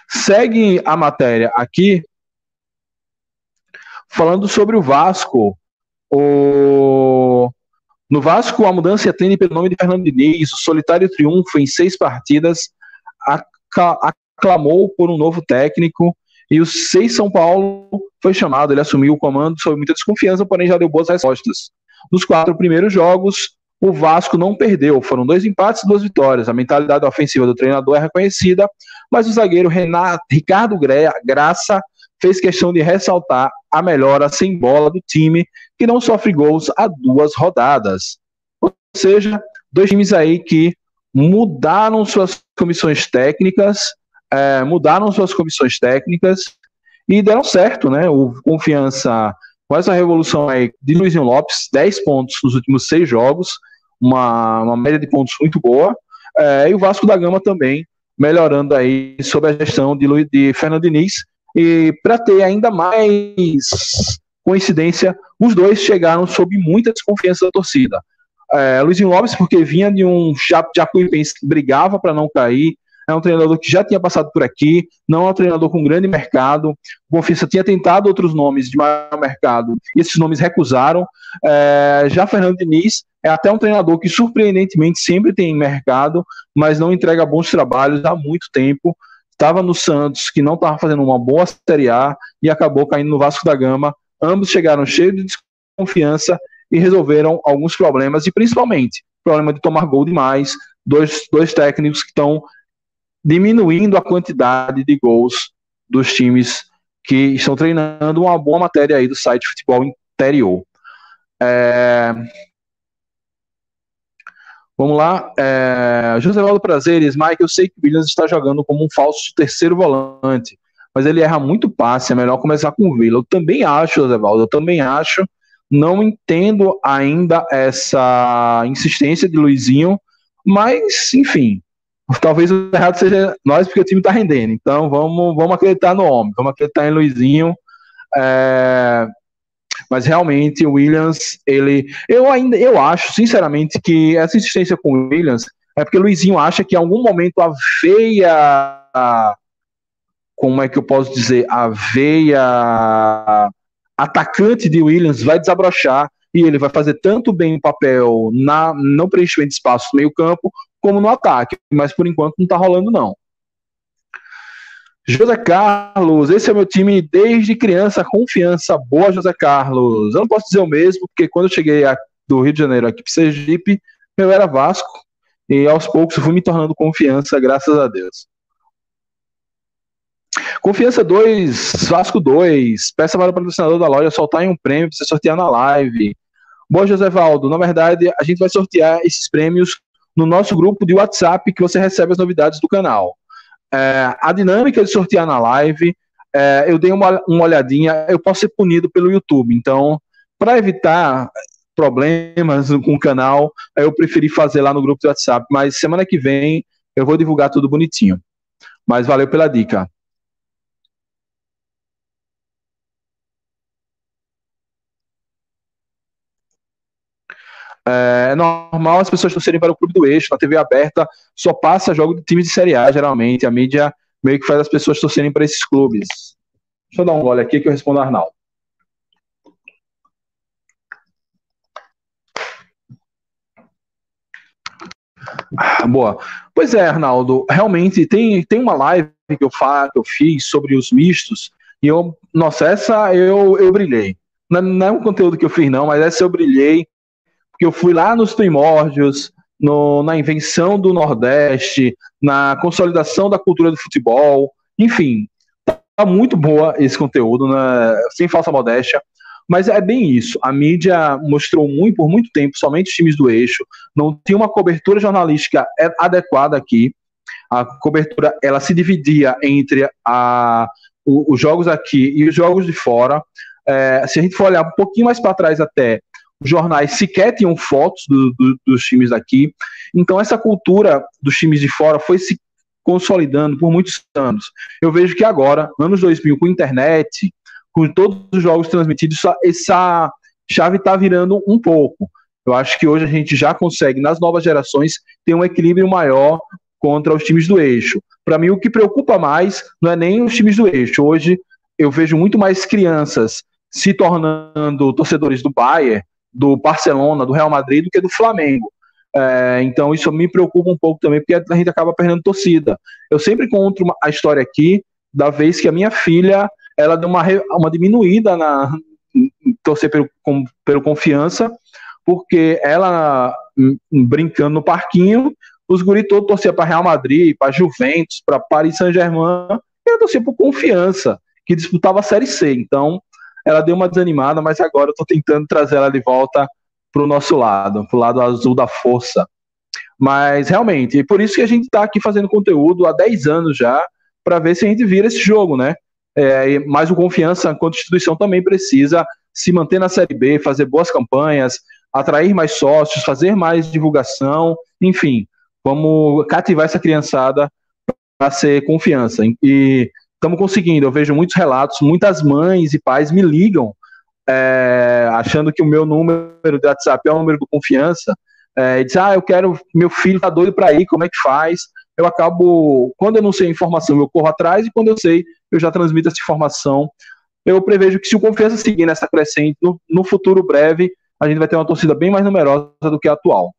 Segue a matéria aqui falando sobre o Vasco. O... No Vasco, a mudança atende pelo nome de Fernando Diniz, o solitário triunfo em seis partidas, aclamou por um novo técnico, e o seis São Paulo foi chamado, ele assumiu o comando sob muita desconfiança, porém já deu boas respostas. Nos quatro primeiros jogos, o Vasco não perdeu, foram dois empates e duas vitórias. A mentalidade ofensiva do treinador é reconhecida, mas o zagueiro Renato, Ricardo Graça fez questão de ressaltar a melhora sem bola do time, que não sofre gols há duas rodadas. Ou seja, dois times aí que mudaram suas comissões técnicas, é, mudaram suas comissões técnicas e deram certo, né? O Confiança, com essa revolução aí de Luizinho Lopes, 10 pontos nos últimos seis jogos, uma, uma média de pontos muito boa, é, e o Vasco da Gama também melhorando aí sob a gestão de, de Fernando Diniz, e para ter ainda mais coincidência, os dois chegaram sob muita desconfiança da torcida. É, Luizinho Lopes, porque vinha de um Jacuipense que brigava para não cair, é um treinador que já tinha passado por aqui, não é um treinador com grande mercado. O tinha tentado outros nomes de maior mercado e esses nomes recusaram. É, já Fernando Diniz é até um treinador que surpreendentemente sempre tem mercado, mas não entrega bons trabalhos há muito tempo estava no Santos, que não estava fazendo uma boa Série A, e acabou caindo no Vasco da Gama. Ambos chegaram cheios de desconfiança e resolveram alguns problemas, e principalmente problema de tomar gol demais. Dois, dois técnicos que estão diminuindo a quantidade de gols dos times que estão treinando uma boa matéria aí do site Futebol Interior. É, Vamos lá. É, José Valdo Prazeres, Mike, eu sei que o Williams está jogando como um falso terceiro volante, mas ele erra muito passe, é melhor começar com o Vila. Eu também acho, José Valdo, eu também acho. Não entendo ainda essa insistência de Luizinho, mas, enfim, <laughs> talvez o errado seja nós, porque o time está rendendo. Então vamos, vamos acreditar no homem, vamos acreditar em Luizinho. É, mas realmente o Williams, ele. Eu ainda eu acho, sinceramente, que essa insistência com o Williams é porque o Luizinho acha que em algum momento a veia. Como é que eu posso dizer? A veia atacante de Williams vai desabrochar e ele vai fazer tanto bem o papel na, no preenchimento de espaço no meio-campo, como no ataque. Mas por enquanto não tá rolando, não. José Carlos, esse é o meu time desde criança, confiança boa, José Carlos. Eu não posso dizer o mesmo, porque quando eu cheguei do Rio de Janeiro aqui para Sergipe, eu era Vasco, e aos poucos fui me tornando confiança, graças a Deus. Confiança 2, Vasco 2, peça para o patrocinador da loja soltar em um prêmio para você sortear na live. Boa, José Valdo, na verdade a gente vai sortear esses prêmios no nosso grupo de WhatsApp que você recebe as novidades do canal. É, a dinâmica de sortear na live, é, eu dei uma, uma olhadinha, eu posso ser punido pelo YouTube, então, para evitar problemas com o canal, eu preferi fazer lá no grupo do WhatsApp, mas semana que vem eu vou divulgar tudo bonitinho. Mas valeu pela dica. É, é normal as pessoas torcerem para o clube do eixo, na TV aberta só passa jogo de times de Série A, geralmente. A mídia meio que faz as pessoas torcerem para esses clubes. Deixa eu dar um gole aqui que eu respondo a Arnaldo. Ah, boa. Pois é, Arnaldo, realmente tem, tem uma live que eu, fa, que eu fiz sobre os mistos e eu, nossa, essa eu, eu brilhei. Não, não é um conteúdo que eu fiz, não, mas essa eu brilhei, porque eu fui lá nos primórdios, no, na invenção do Nordeste, na consolidação da cultura do futebol, enfim, tá muito boa esse conteúdo, né, sem falsa modéstia. Mas é bem isso. A mídia mostrou muito, por muito tempo, somente os times do eixo. Não tinha uma cobertura jornalística adequada aqui. A cobertura ela se dividia entre a, o, os jogos aqui e os jogos de fora. É, se a gente for olhar um pouquinho mais para trás até, jornais sequer tinham fotos do, do, dos times daqui. Então essa cultura dos times de fora foi se consolidando por muitos anos. Eu vejo que agora, anos 2000, com internet, com todos os jogos transmitidos, essa chave está virando um pouco. Eu acho que hoje a gente já consegue, nas novas gerações, ter um equilíbrio maior contra os times do eixo. Para mim, o que preocupa mais não é nem os times do eixo. Hoje, eu vejo muito mais crianças se tornando torcedores do Bayern, do Barcelona, do Real Madrid, do que do Flamengo. É, então, isso me preocupa um pouco também, porque a gente acaba perdendo torcida. Eu sempre conto a história aqui da vez que a minha filha ela deu uma, uma diminuída na torcer pelo, com, pelo confiança, porque ela brincando no parquinho, os guri todos torciam para Real Madrid, para Juventus, para Paris Saint-Germain, e ela torcia por confiança, que disputava a Série C. Então, ela deu uma desanimada, mas agora eu estou tentando trazer ela de volta para o nosso lado, para o lado azul da força. Mas realmente, por isso que a gente está aqui fazendo conteúdo há 10 anos já, para ver se a gente vira esse jogo, né? É, mas o Confiança, enquanto instituição, também precisa se manter na Série B, fazer boas campanhas, atrair mais sócios, fazer mais divulgação, enfim, vamos cativar essa criançada para ser confiança. E estamos conseguindo. Eu vejo muitos relatos, muitas mães e pais me ligam é, achando que o meu número de WhatsApp é o número do confiança. É, e diz, ah, eu quero, meu filho tá doido para ir, como é que faz? Eu acabo, quando eu não sei a informação, eu corro atrás, e quando eu sei, eu já transmito essa informação. Eu prevejo que se o Confiança seguir nessa crescente, no futuro breve, a gente vai ter uma torcida bem mais numerosa do que a atual.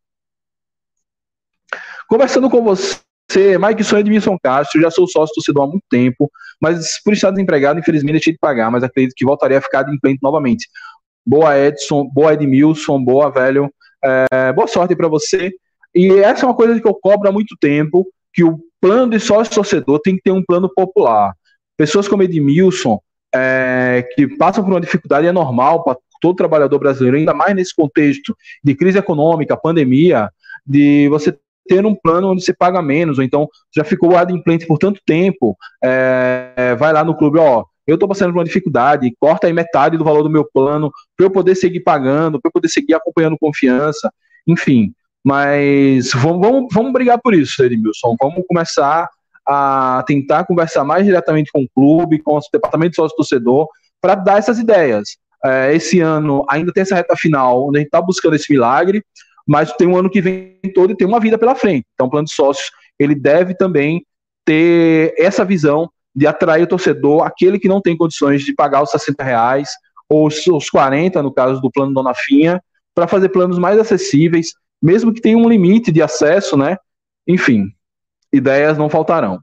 Conversando com você, Mike Sonho Edmilson Castro, já sou sócio torcedor há muito tempo, mas por estar desempregado, infelizmente deixei de pagar, mas acredito que voltaria a ficar adimplente novamente. Boa Edson, boa Edmilson, boa velho, é, boa sorte para você. E essa é uma coisa que eu cobro há muito tempo, que o plano de sócio torcedor tem que ter um plano popular. Pessoas como Edmilson, é, que passam por uma dificuldade, é normal para todo trabalhador brasileiro, ainda mais nesse contexto de crise econômica, pandemia, de você ter um plano onde você paga menos, ou então já ficou adimplente por tanto tempo, é, vai lá no clube, ó, eu estou passando por uma dificuldade, corta aí metade do valor do meu plano para eu poder seguir pagando, para eu poder seguir acompanhando confiança, enfim. Mas vamos, vamos, vamos brigar por isso, Edmilson. Vamos começar a tentar conversar mais diretamente com o clube, com o departamento de sócio-torcedor, para dar essas ideias. É, esse ano ainda tem essa reta final, onde a gente está buscando esse milagre, mas tem um ano que vem todo e tem uma vida pela frente. Então, o plano de sócios ele deve também ter essa visão de atrair o torcedor, aquele que não tem condições de pagar os 60 reais, ou os 40, no caso do plano Dona Finha, para fazer planos mais acessíveis, mesmo que tenha um limite de acesso, né? Enfim, ideias não faltarão.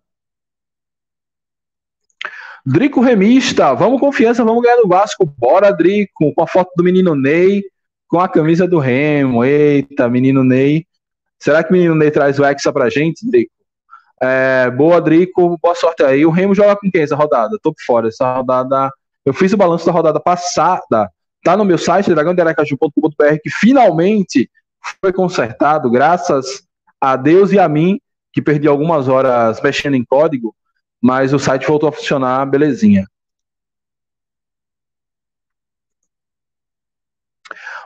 Drico Remista, vamos confiança, vamos ganhar no Vasco. Bora, Drico, com a foto do menino Ney, com a camisa do Remo. Eita, menino Ney. Será que o menino Ney traz o Hexa pra gente, Drico? É, boa, Drico, boa sorte aí. O Remo joga com quem essa rodada? Tô por fora. Essa rodada. Eu fiz o balanço da rodada passada. Tá no meu site, dragãodearacaju.com.br, que finalmente foi consertado, graças a Deus e a mim que perdi algumas horas mexendo em código, mas o site voltou a funcionar belezinha.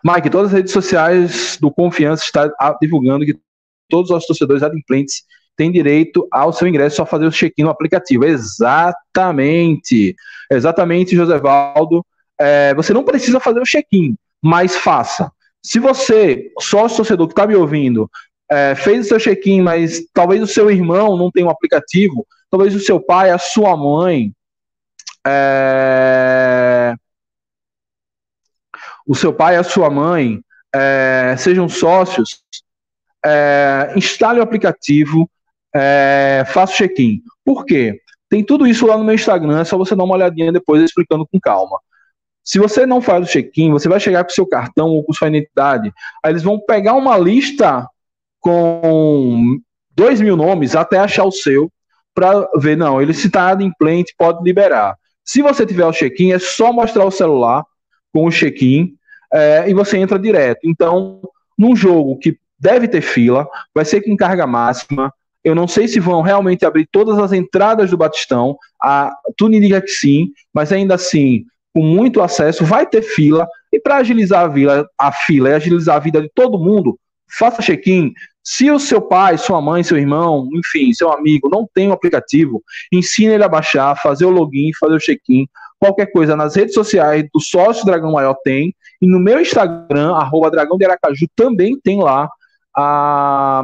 Mike, todas as redes sociais do Confiança estão divulgando que todos os torcedores adimplentes têm direito ao seu ingresso, só fazer o check-in no aplicativo. Exatamente. Exatamente, José Valdo. É, você não precisa fazer o check-in, mas faça. Se você, sócio torcedor que está me ouvindo, é, fez o seu check-in, mas talvez o seu irmão não tenha um aplicativo, talvez o seu pai, a sua mãe, é, o seu pai, a sua mãe é, sejam sócios, é, instale o aplicativo, é, faça o check-in. Por quê? Tem tudo isso lá no meu Instagram, é só você dar uma olhadinha depois explicando com calma. Se você não faz o check-in, você vai chegar com seu cartão ou com sua identidade, aí eles vão pegar uma lista com dois mil nomes até achar o seu, para ver, não, ele se está inadimplente, pode liberar. Se você tiver o check-in, é só mostrar o celular com o check-in é, e você entra direto. Então, num jogo que deve ter fila, vai ser com carga máxima, eu não sei se vão realmente abrir todas as entradas do Batistão. A, tudo indica que sim, mas ainda assim, com muito acesso, vai ter fila. E para agilizar a, vila, a fila e agilizar a vida de todo mundo, faça check-in. Se o seu pai, sua mãe, seu irmão, enfim, seu amigo não tem o um aplicativo, ensine ele a baixar, fazer o login, fazer o check-in. Qualquer coisa nas redes sociais do sócio Dragão Maior tem. E no meu Instagram, arroba Dragão de Aracaju, também tem lá a,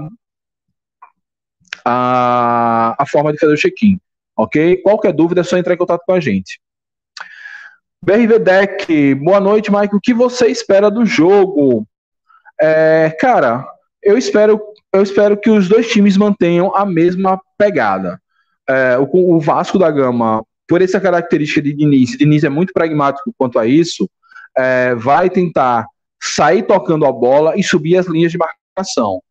a, a forma de fazer o check-in. Ok? Qualquer dúvida é só entrar em contato com a gente. BRV Deck, boa noite, Mike. O que você espera do jogo? É, cara, eu espero, eu espero que os dois times mantenham a mesma pegada. É, o, o, Vasco da Gama, por essa característica de Diniz, Diniz é muito pragmático quanto a isso, é, vai tentar sair tocando a bola e subir as linhas de marcação.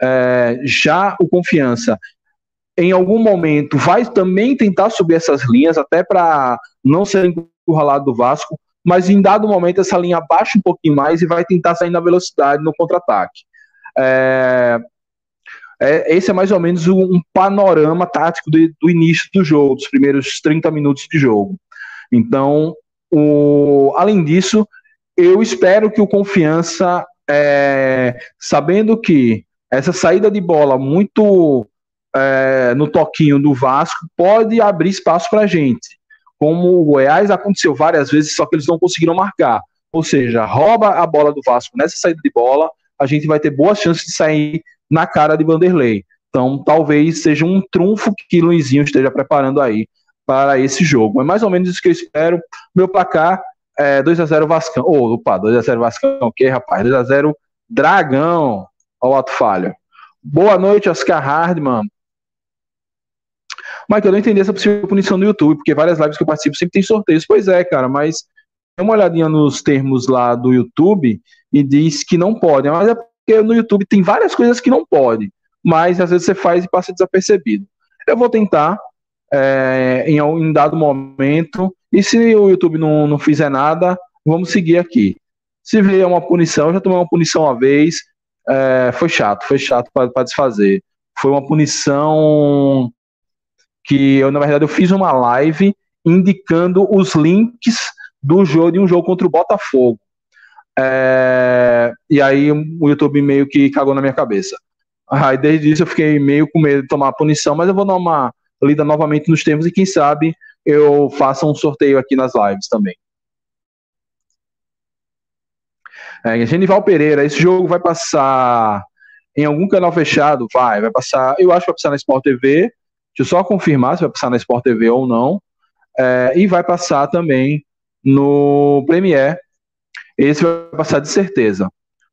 É, já o Confiança, em algum momento, vai também tentar subir essas linhas, até para não ser encurralado do Vasco, mas em dado momento essa linha baixa um pouquinho mais e vai tentar sair na velocidade no contra-ataque. É, é, esse é mais ou menos um, um panorama tático do, do, início do jogo, dos primeiros 30 minutos de jogo. Então, o, além disso, eu espero que o Confiança, é, sabendo que essa saída de bola muito é, no toquinho do Vasco pode abrir espaço para a gente. Como o Goiás aconteceu várias vezes, só que eles não conseguiram marcar. Ou seja, rouba a bola do Vasco nessa saída de bola, a gente vai ter boas chances de sair na cara de Vanderlei. Então, talvez seja um trunfo que Luizinho esteja preparando aí para esse jogo. É mais ou menos isso que eu espero. Meu placar é 2x0 Vascão. Oh, opa, 2x0 Vascão, o que, rapaz? 2x0 Dragão ao ato falha. Boa noite, Oscar Hardman. Mike, eu não entendi essa possível punição no YouTube, porque várias lives que eu participo sempre tem sorteios. Pois é, cara, mas dê uma olhadinha nos termos lá do YouTube e diz que não pode. Mas é porque no YouTube tem várias coisas que não pode, mas às vezes você faz e passa desapercebido. Eu vou tentar é, em um dado momento, e se o YouTube não, não fizer nada, vamos seguir aqui. Se vier uma punição, já tomei uma punição uma vez, é, foi chato, foi chato para desfazer. Foi uma punição que eu, na verdade, eu fiz uma live indicando os links do jogo de um jogo contra o Botafogo. É, e aí o YouTube meio que cagou na minha cabeça. Aí desde isso eu fiquei meio com medo de tomar punição, mas eu vou dar uma lida novamente nos termos e quem sabe eu faça um sorteio aqui nas lives também. É, Genival Pereira, esse jogo vai passar em algum canal fechado? Vai, vai passar. Eu acho que vai passar na Sport TV. Deixa eu só confirmar se vai passar na Sport TV ou não. É, e vai passar também no Premiere. Esse vai passar de certeza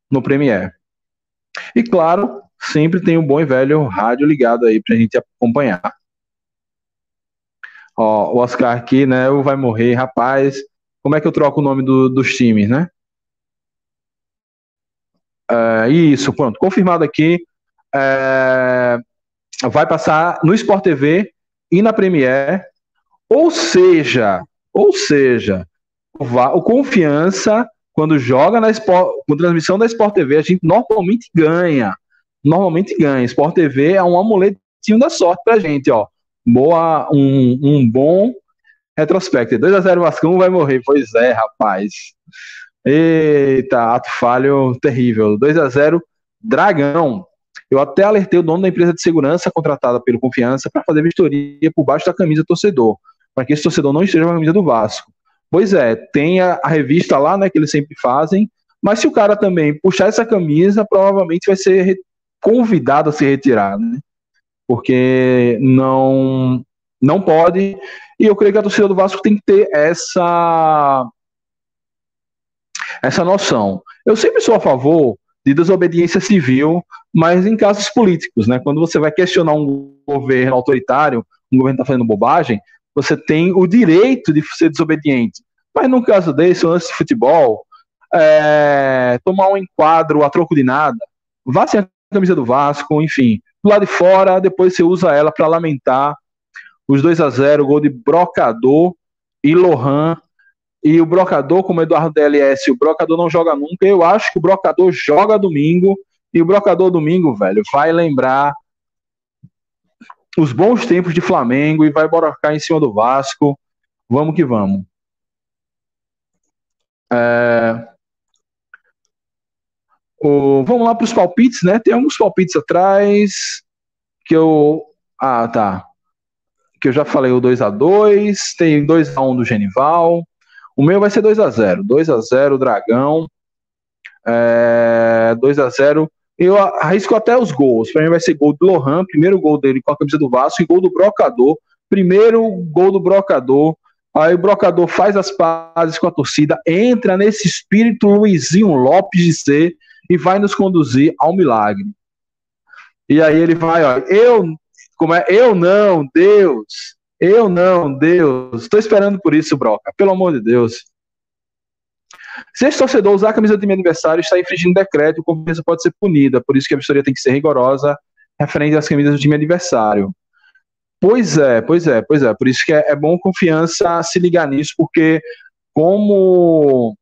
no Premiere. E claro, sempre tem um bom e velho rádio ligado aí pra gente acompanhar. Ó, o Oscar aqui, né? Vai morrer, rapaz. Como é que eu troco o nome do, dos times, né? É, isso, pronto, confirmado aqui. É, vai passar no Sport TV e na Premiere. Ou seja, ou seja, o, o Confiança, quando joga na Sport, com transmissão da Sport TV, a gente normalmente ganha. Normalmente ganha. Sport TV é um amuletinho da sorte pra gente, ó. Boa, um, um bom retrospecto. 2x0 Vascão vai morrer. Pois é, rapaz. Eita, ato falho terrível. 2 a 0 Dragão. Eu até alertei o dono da empresa de segurança contratada pelo Confiança para fazer vistoria por baixo da camisa do torcedor, para que esse torcedor não esteja com a camisa do Vasco. Pois é, tem a, a, revista lá, né, que eles sempre fazem, Mas se o cara também puxar essa camisa, provavelmente vai ser convidado a se retirar, né? Porque não não pode. E eu creio que a torcida do Vasco tem que ter essa essa noção. Eu sempre sou a favor de desobediência civil, mas em casos políticos, né? Quando você vai questionar um governo autoritário, um governo está fazendo bobagem, você tem o direito de ser desobediente. Mas no caso desse, lance de futebol, é, tomar um enquadro a troco de nada, vá sem a camisa do Vasco, enfim, do lado de fora, depois você usa ela para lamentar os 2 a 0 gol de Brocador e Lohan. E o Brocador, como Eduardo DLS, o Brocador não joga nunca. Eu acho que o Brocador joga domingo. E o Brocador domingo, velho, vai lembrar os bons tempos de Flamengo e vai brocar em cima do Vasco. Vamos que vamos. É... O... Vamos lá para os palpites, né? Tem alguns palpites atrás que eu. Ah, tá que eu já falei o 2 a 2 tem 2 a 1 do Genival. O meu vai ser 2 a 0 2 a 0 Dragão. É, 2 a 0 Eu arrisco até os gols. Para mim vai ser gol do Lohan, primeiro gol dele com a camisa do Vasco, e gol do Brocador. Primeiro gol do Brocador. Aí o Brocador faz as pazes com a torcida, entra nesse espírito Luizinho Lopes de ser e vai nos conduzir ao milagre. E aí ele vai, ó, eu como é? Eu não, Deus. Eu não, Deus. Estou esperando por isso, Broca. Pelo amor de Deus. Se esse torcedor usar a camisa do time aniversário, está infringindo decreto, a confiança pode ser punida. Por isso que a vistoria tem que ser rigorosa referente às camisas do time aniversário. Pois é, pois é, pois é. Por isso que é, é bom confiança se ligar nisso, porque como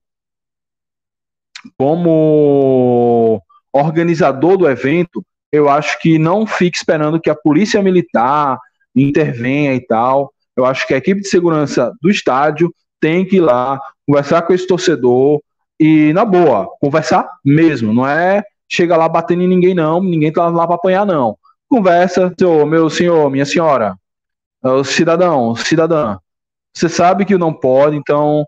como organizador do evento, eu acho que não fique esperando que a polícia militar intervenha e tal. Eu acho que a equipe de segurança do estádio tem que ir lá conversar com esse torcedor e, na boa, conversar mesmo. Não é chegar lá batendo em ninguém, não. Ninguém tá lá para apanhar, não. Conversa, senhor, meu senhor, minha senhora, o cidadão, cidadã. Você sabe que não pode, então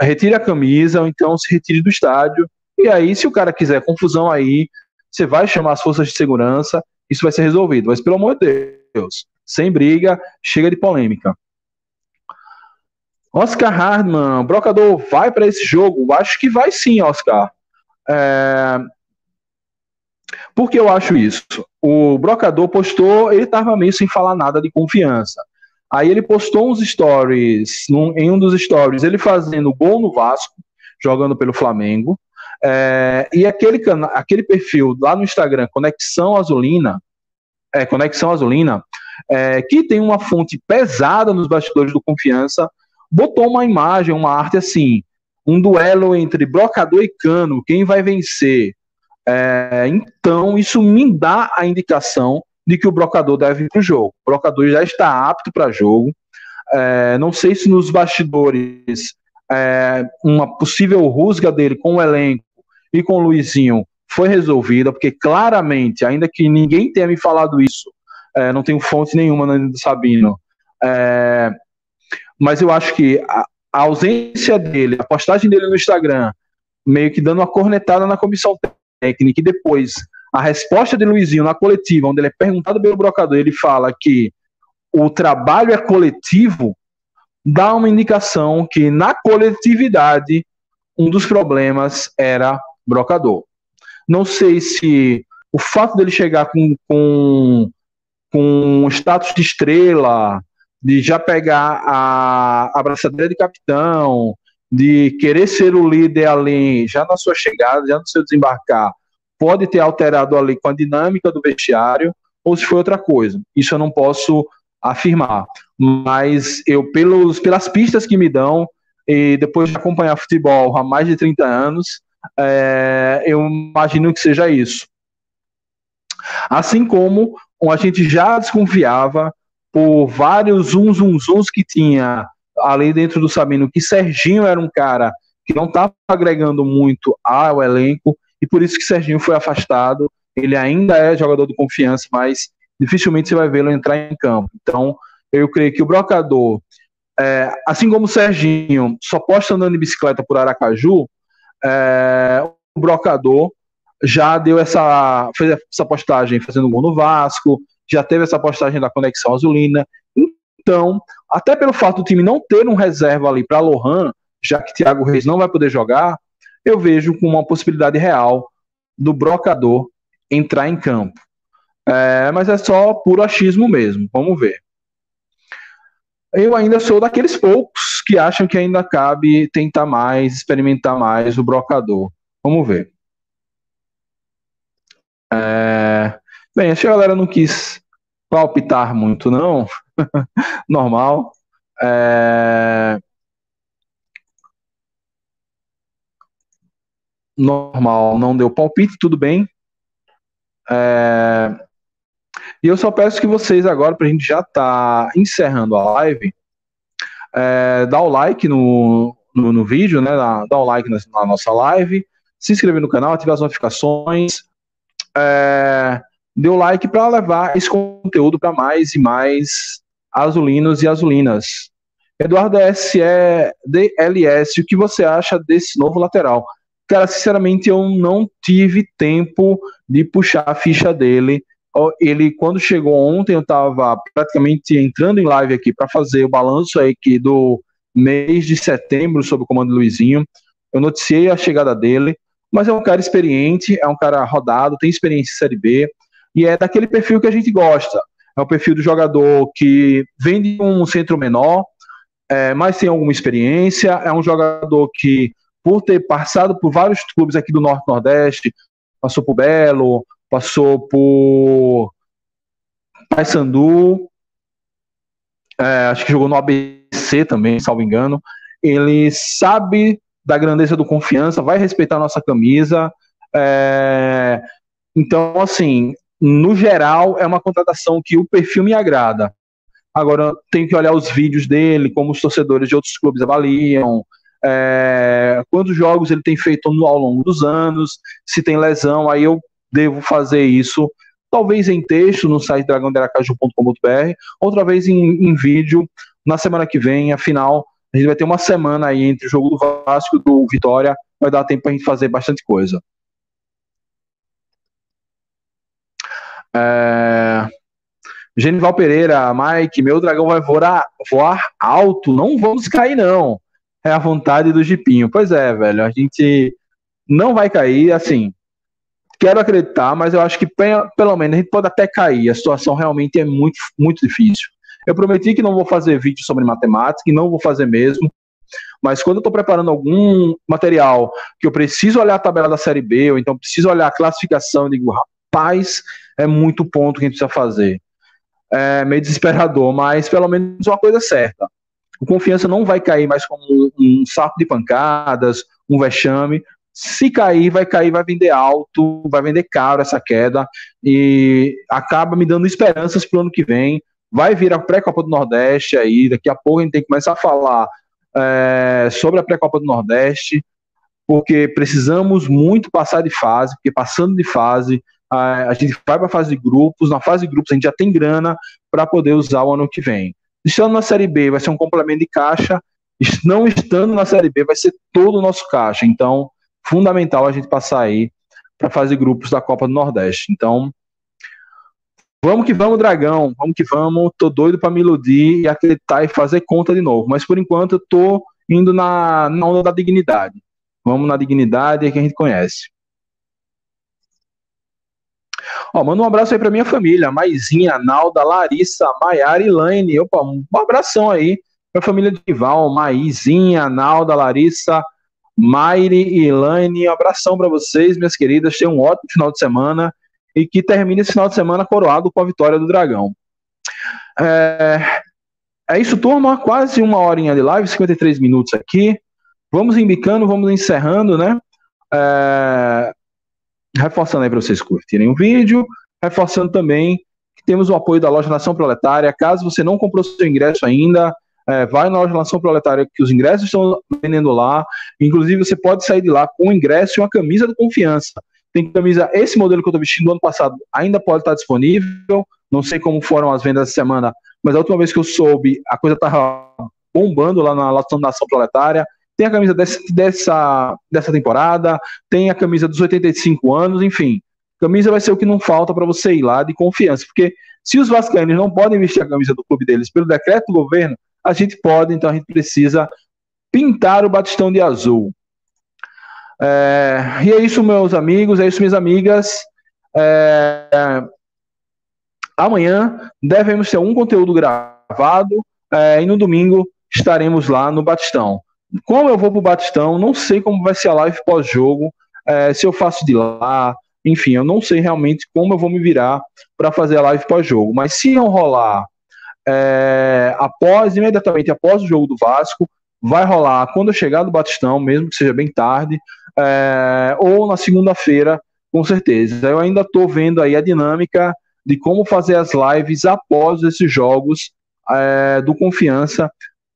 retire a camisa, ou então se retire do estádio. E aí, se o cara quiser confusão aí, você vai chamar as forças de segurança, isso vai ser resolvido. Mas, pelo amor de Deus, sem briga, chega de polêmica. Oscar Hardman, Brocador vai para esse jogo? Acho que vai sim, Oscar. É... Por que eu acho isso? O Brocador postou, ele estava meio sem falar nada de confiança. Aí ele postou uns stories, num, em um dos stories, ele fazendo gol no Vasco, jogando pelo Flamengo. É, e aquele, aquele perfil lá no Instagram, Conexão Azulina, é, Conexão Azulina, é, que tem uma fonte pesada nos bastidores do Confiança, botou uma imagem, uma arte assim, um duelo entre Brocador e Cano, quem vai vencer? É, então, isso me dá a indicação de que o Brocador deve ir para o jogo. O Brocador já está apto para jogo. É, não sei se nos bastidores é, uma possível rusga dele com o elenco e com o Luizinho foi resolvida, porque claramente, ainda que ninguém tenha me falado isso, é, não tenho fonte nenhuma do Sabino, é, mas eu acho que a, a, ausência dele, a postagem dele no Instagram, meio que dando uma cornetada na comissão técnica, e depois a resposta de Luizinho na coletiva, onde ele é perguntado pelo brocador, ele fala que o trabalho é coletivo, dá uma indicação que na coletividade um dos problemas era brocador. Não sei se o fato dele chegar com, com, com status de estrela, de já pegar a, abraçadeira de capitão, de querer ser o líder ali, já na sua chegada, já no seu desembarcar, pode ter alterado ali com a dinâmica do vestiário, ou se foi outra coisa. Isso eu não posso afirmar. Mas eu, pelos, pelas pistas que me dão, e depois de acompanhar futebol há mais de 30 anos, é, eu imagino que seja isso. Assim como a gente já desconfiava por vários zum zum zums que tinha ali dentro do Sabino, que Serginho era um cara que não estava agregando muito ao elenco, e por isso que Serginho foi afastado. Ele ainda é jogador de confiança, mas dificilmente você vai vê-lo entrar em campo. Então, eu creio que o Brocador, é, assim como o Serginho, só posta andando de bicicleta por Aracaju, é, Brocador já deu essa. fez essa postagem fazendo gol no Vasco, já teve essa postagem da Conexão Azulina. Então, até pelo fato do time não ter um reserva ali para Lohan, já que Thiago Reis não vai poder jogar, eu vejo com uma possibilidade real do Brocador entrar em campo. É, mas é só puro achismo mesmo. Vamos ver. Eu ainda sou daqueles poucos que acham que ainda cabe tentar mais, experimentar mais o brocador. Vamos ver. É... Bem, acho que a galera não quis palpitar muito, não. <laughs> Normal. É... Normal, não deu palpite, tudo bem. É... E eu só peço que vocês agora, para a gente já tá encerrando a live, é, dá o like no, no, no vídeo, né? Dá, dá o like na, na, nossa live, se inscrever no canal, ativar as notificações, é, dê o like para levar esse conteúdo para mais e mais azulinos e azulinas. Eduardo SE DLS, o que você acha desse novo lateral? Cara, sinceramente, eu não tive tempo de puxar a ficha dele ele quando chegou ontem eu estava praticamente entrando em live aqui para fazer o balanço aqui do mês de setembro sob o comando do Luizinho. Eu noticiei a chegada dele, mas é um cara experiente, é um cara rodado, tem experiência em Série B e é daquele perfil que a gente gosta. É o perfil do jogador que vem de um centro menor, é, mas tem alguma experiência. É um jogador que, por ter passado por vários clubes aqui do Norte Nordeste, passou por Belo, passou por Paysandu, é, acho que jogou no ABC também, salvo engano. Ele sabe da grandeza do confiança, vai respeitar a nossa camisa. É, então, assim, no geral, é uma contratação que o perfil me agrada. Agora, tenho que olhar os vídeos dele, como os torcedores de outros clubes avaliam, é, quantos jogos ele tem feito ao longo dos anos, se tem lesão, aí eu devo fazer isso, talvez em texto no site dragãoderacaju.com.br, outra vez em, em vídeo na semana que vem, afinal, a gente vai ter uma semana aí entre o jogo do Vasco e do Vitória, vai dar tempo para a gente fazer bastante coisa. É... Genival Pereira, Mike, meu dragão vai voar, voar alto, não vamos cair não. É a vontade do Jipinho. Pois é, velho, a gente não vai cair, assim, Quero acreditar, mas eu acho que pelo menos a gente pode até cair. A situação realmente é muito, muito difícil. Eu prometi que não vou fazer vídeo sobre matemática e não vou fazer mesmo. Mas quando eu estou preparando algum material que eu preciso olhar a tabela da série B, ou então preciso olhar a classificação, eu digo, rapaz, é muito ponto que a gente precisa fazer. É meio desesperador, mas pelo menos uma coisa certa. O confiança não vai cair mais como um, saco de pancadas, um vexame, se cair, vai cair, vai vender alto, vai vender caro essa queda e acaba me dando esperanças para o ano que vem. Vai vir a pré-copa do Nordeste aí, daqui a pouco a gente tem que começar a falar é, sobre a pré-copa do Nordeste, porque precisamos muito passar de fase, porque passando de fase a, a gente vai para a fase de grupos, na fase de grupos a gente já tem grana para poder usar o ano que vem. Estando na Série B vai ser um complemento de caixa, não estando na Série B vai ser todo o nosso caixa, então fundamental a gente passar aí para fazer grupos da Copa do Nordeste. Então, vamos que vamos, Dragão, vamos que vamos. Tô doido para me iludir e acreditar e fazer conta de novo. Mas por enquanto eu tô indo na, na onda da dignidade. Vamos na dignidade que a gente conhece. Ó, manda um abraço aí pra minha família, Maizinha, Nalda, Larissa, Maiara e Laine. Opa, um abração aí pra família de Val, Maizinha, Nalda, Larissa, Maire e Elaine, um abração para vocês, minhas queridas. Tenham um ótimo final de semana e que termine esse final de semana coroado com a vitória do Dragão. É, é isso, turma. Quase uma horinha de live, 53 minutos aqui. Vamos embicando, vamos encerrando, né? É, reforçando aí para vocês curtirem o vídeo, reforçando também que temos o apoio da loja Nação Proletária. Caso você não comprou seu ingresso ainda, é, vai na loja Nação Proletária, que os ingressos estão vendendo lá. Inclusive, você pode sair de lá com o ingresso e uma camisa de confiança. Tem camisa, esse modelo que eu estou vestindo do ano passado ainda pode estar disponível. Não sei como foram as vendas essa semana, mas a última vez que eu soube, a coisa estava bombando lá na Nação Proletária. Tem a camisa dessa, dessa, dessa temporada, tem a camisa dos 85 anos, enfim. Camisa vai ser o que não falta para você ir lá de confiança, porque se os vascaínos não podem vestir a camisa do clube deles pelo decreto do governo, a gente pode, então a gente precisa pintar o batistão de azul. É, e é isso, meus amigos, é isso, minhas amigas. É, amanhã devemos ter um conteúdo gravado é, e no domingo estaremos lá no Batistão. Como eu vou para o Batistão, não sei como vai ser a live pós-jogo, é, se eu faço de lá, enfim, eu não sei realmente como eu vou me virar para fazer a live pós-jogo. Mas se não rolar é, após, imediatamente após o jogo do Vasco, vai rolar quando eu chegar do Batistão, mesmo que seja bem tarde, é, ou na segunda-feira, com certeza. Eu ainda estou vendo aí a dinâmica de como fazer as lives após esses jogos é, do Confiança.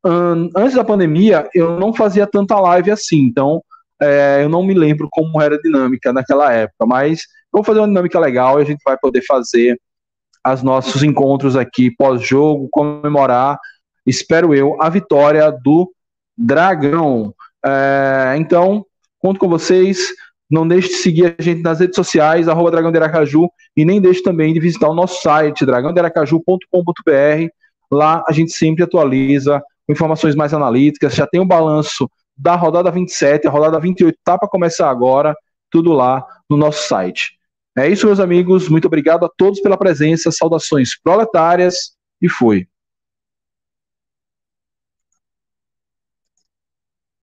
Antes da pandemia, eu não fazia tanta live assim, então é, eu não me lembro como era a dinâmica naquela época, mas vou fazer uma dinâmica legal e a gente vai poder fazer os nossos encontros aqui pós-jogo, comemorar, espero eu, a vitória do Dragão. É, então, conto com vocês. Não deixe de seguir a gente nas redes sociais, arroba Dragão de Aracaju, e nem deixe também de visitar o nosso site, dragãoderacaju.com.br. Lá a gente sempre atualiza informações mais analíticas, já tem o um balanço da rodada 27, a rodada 28 está para começar agora, tudo lá no nosso site. É isso, meus amigos. Muito obrigado a todos pela presença. Saudações proletárias e fui.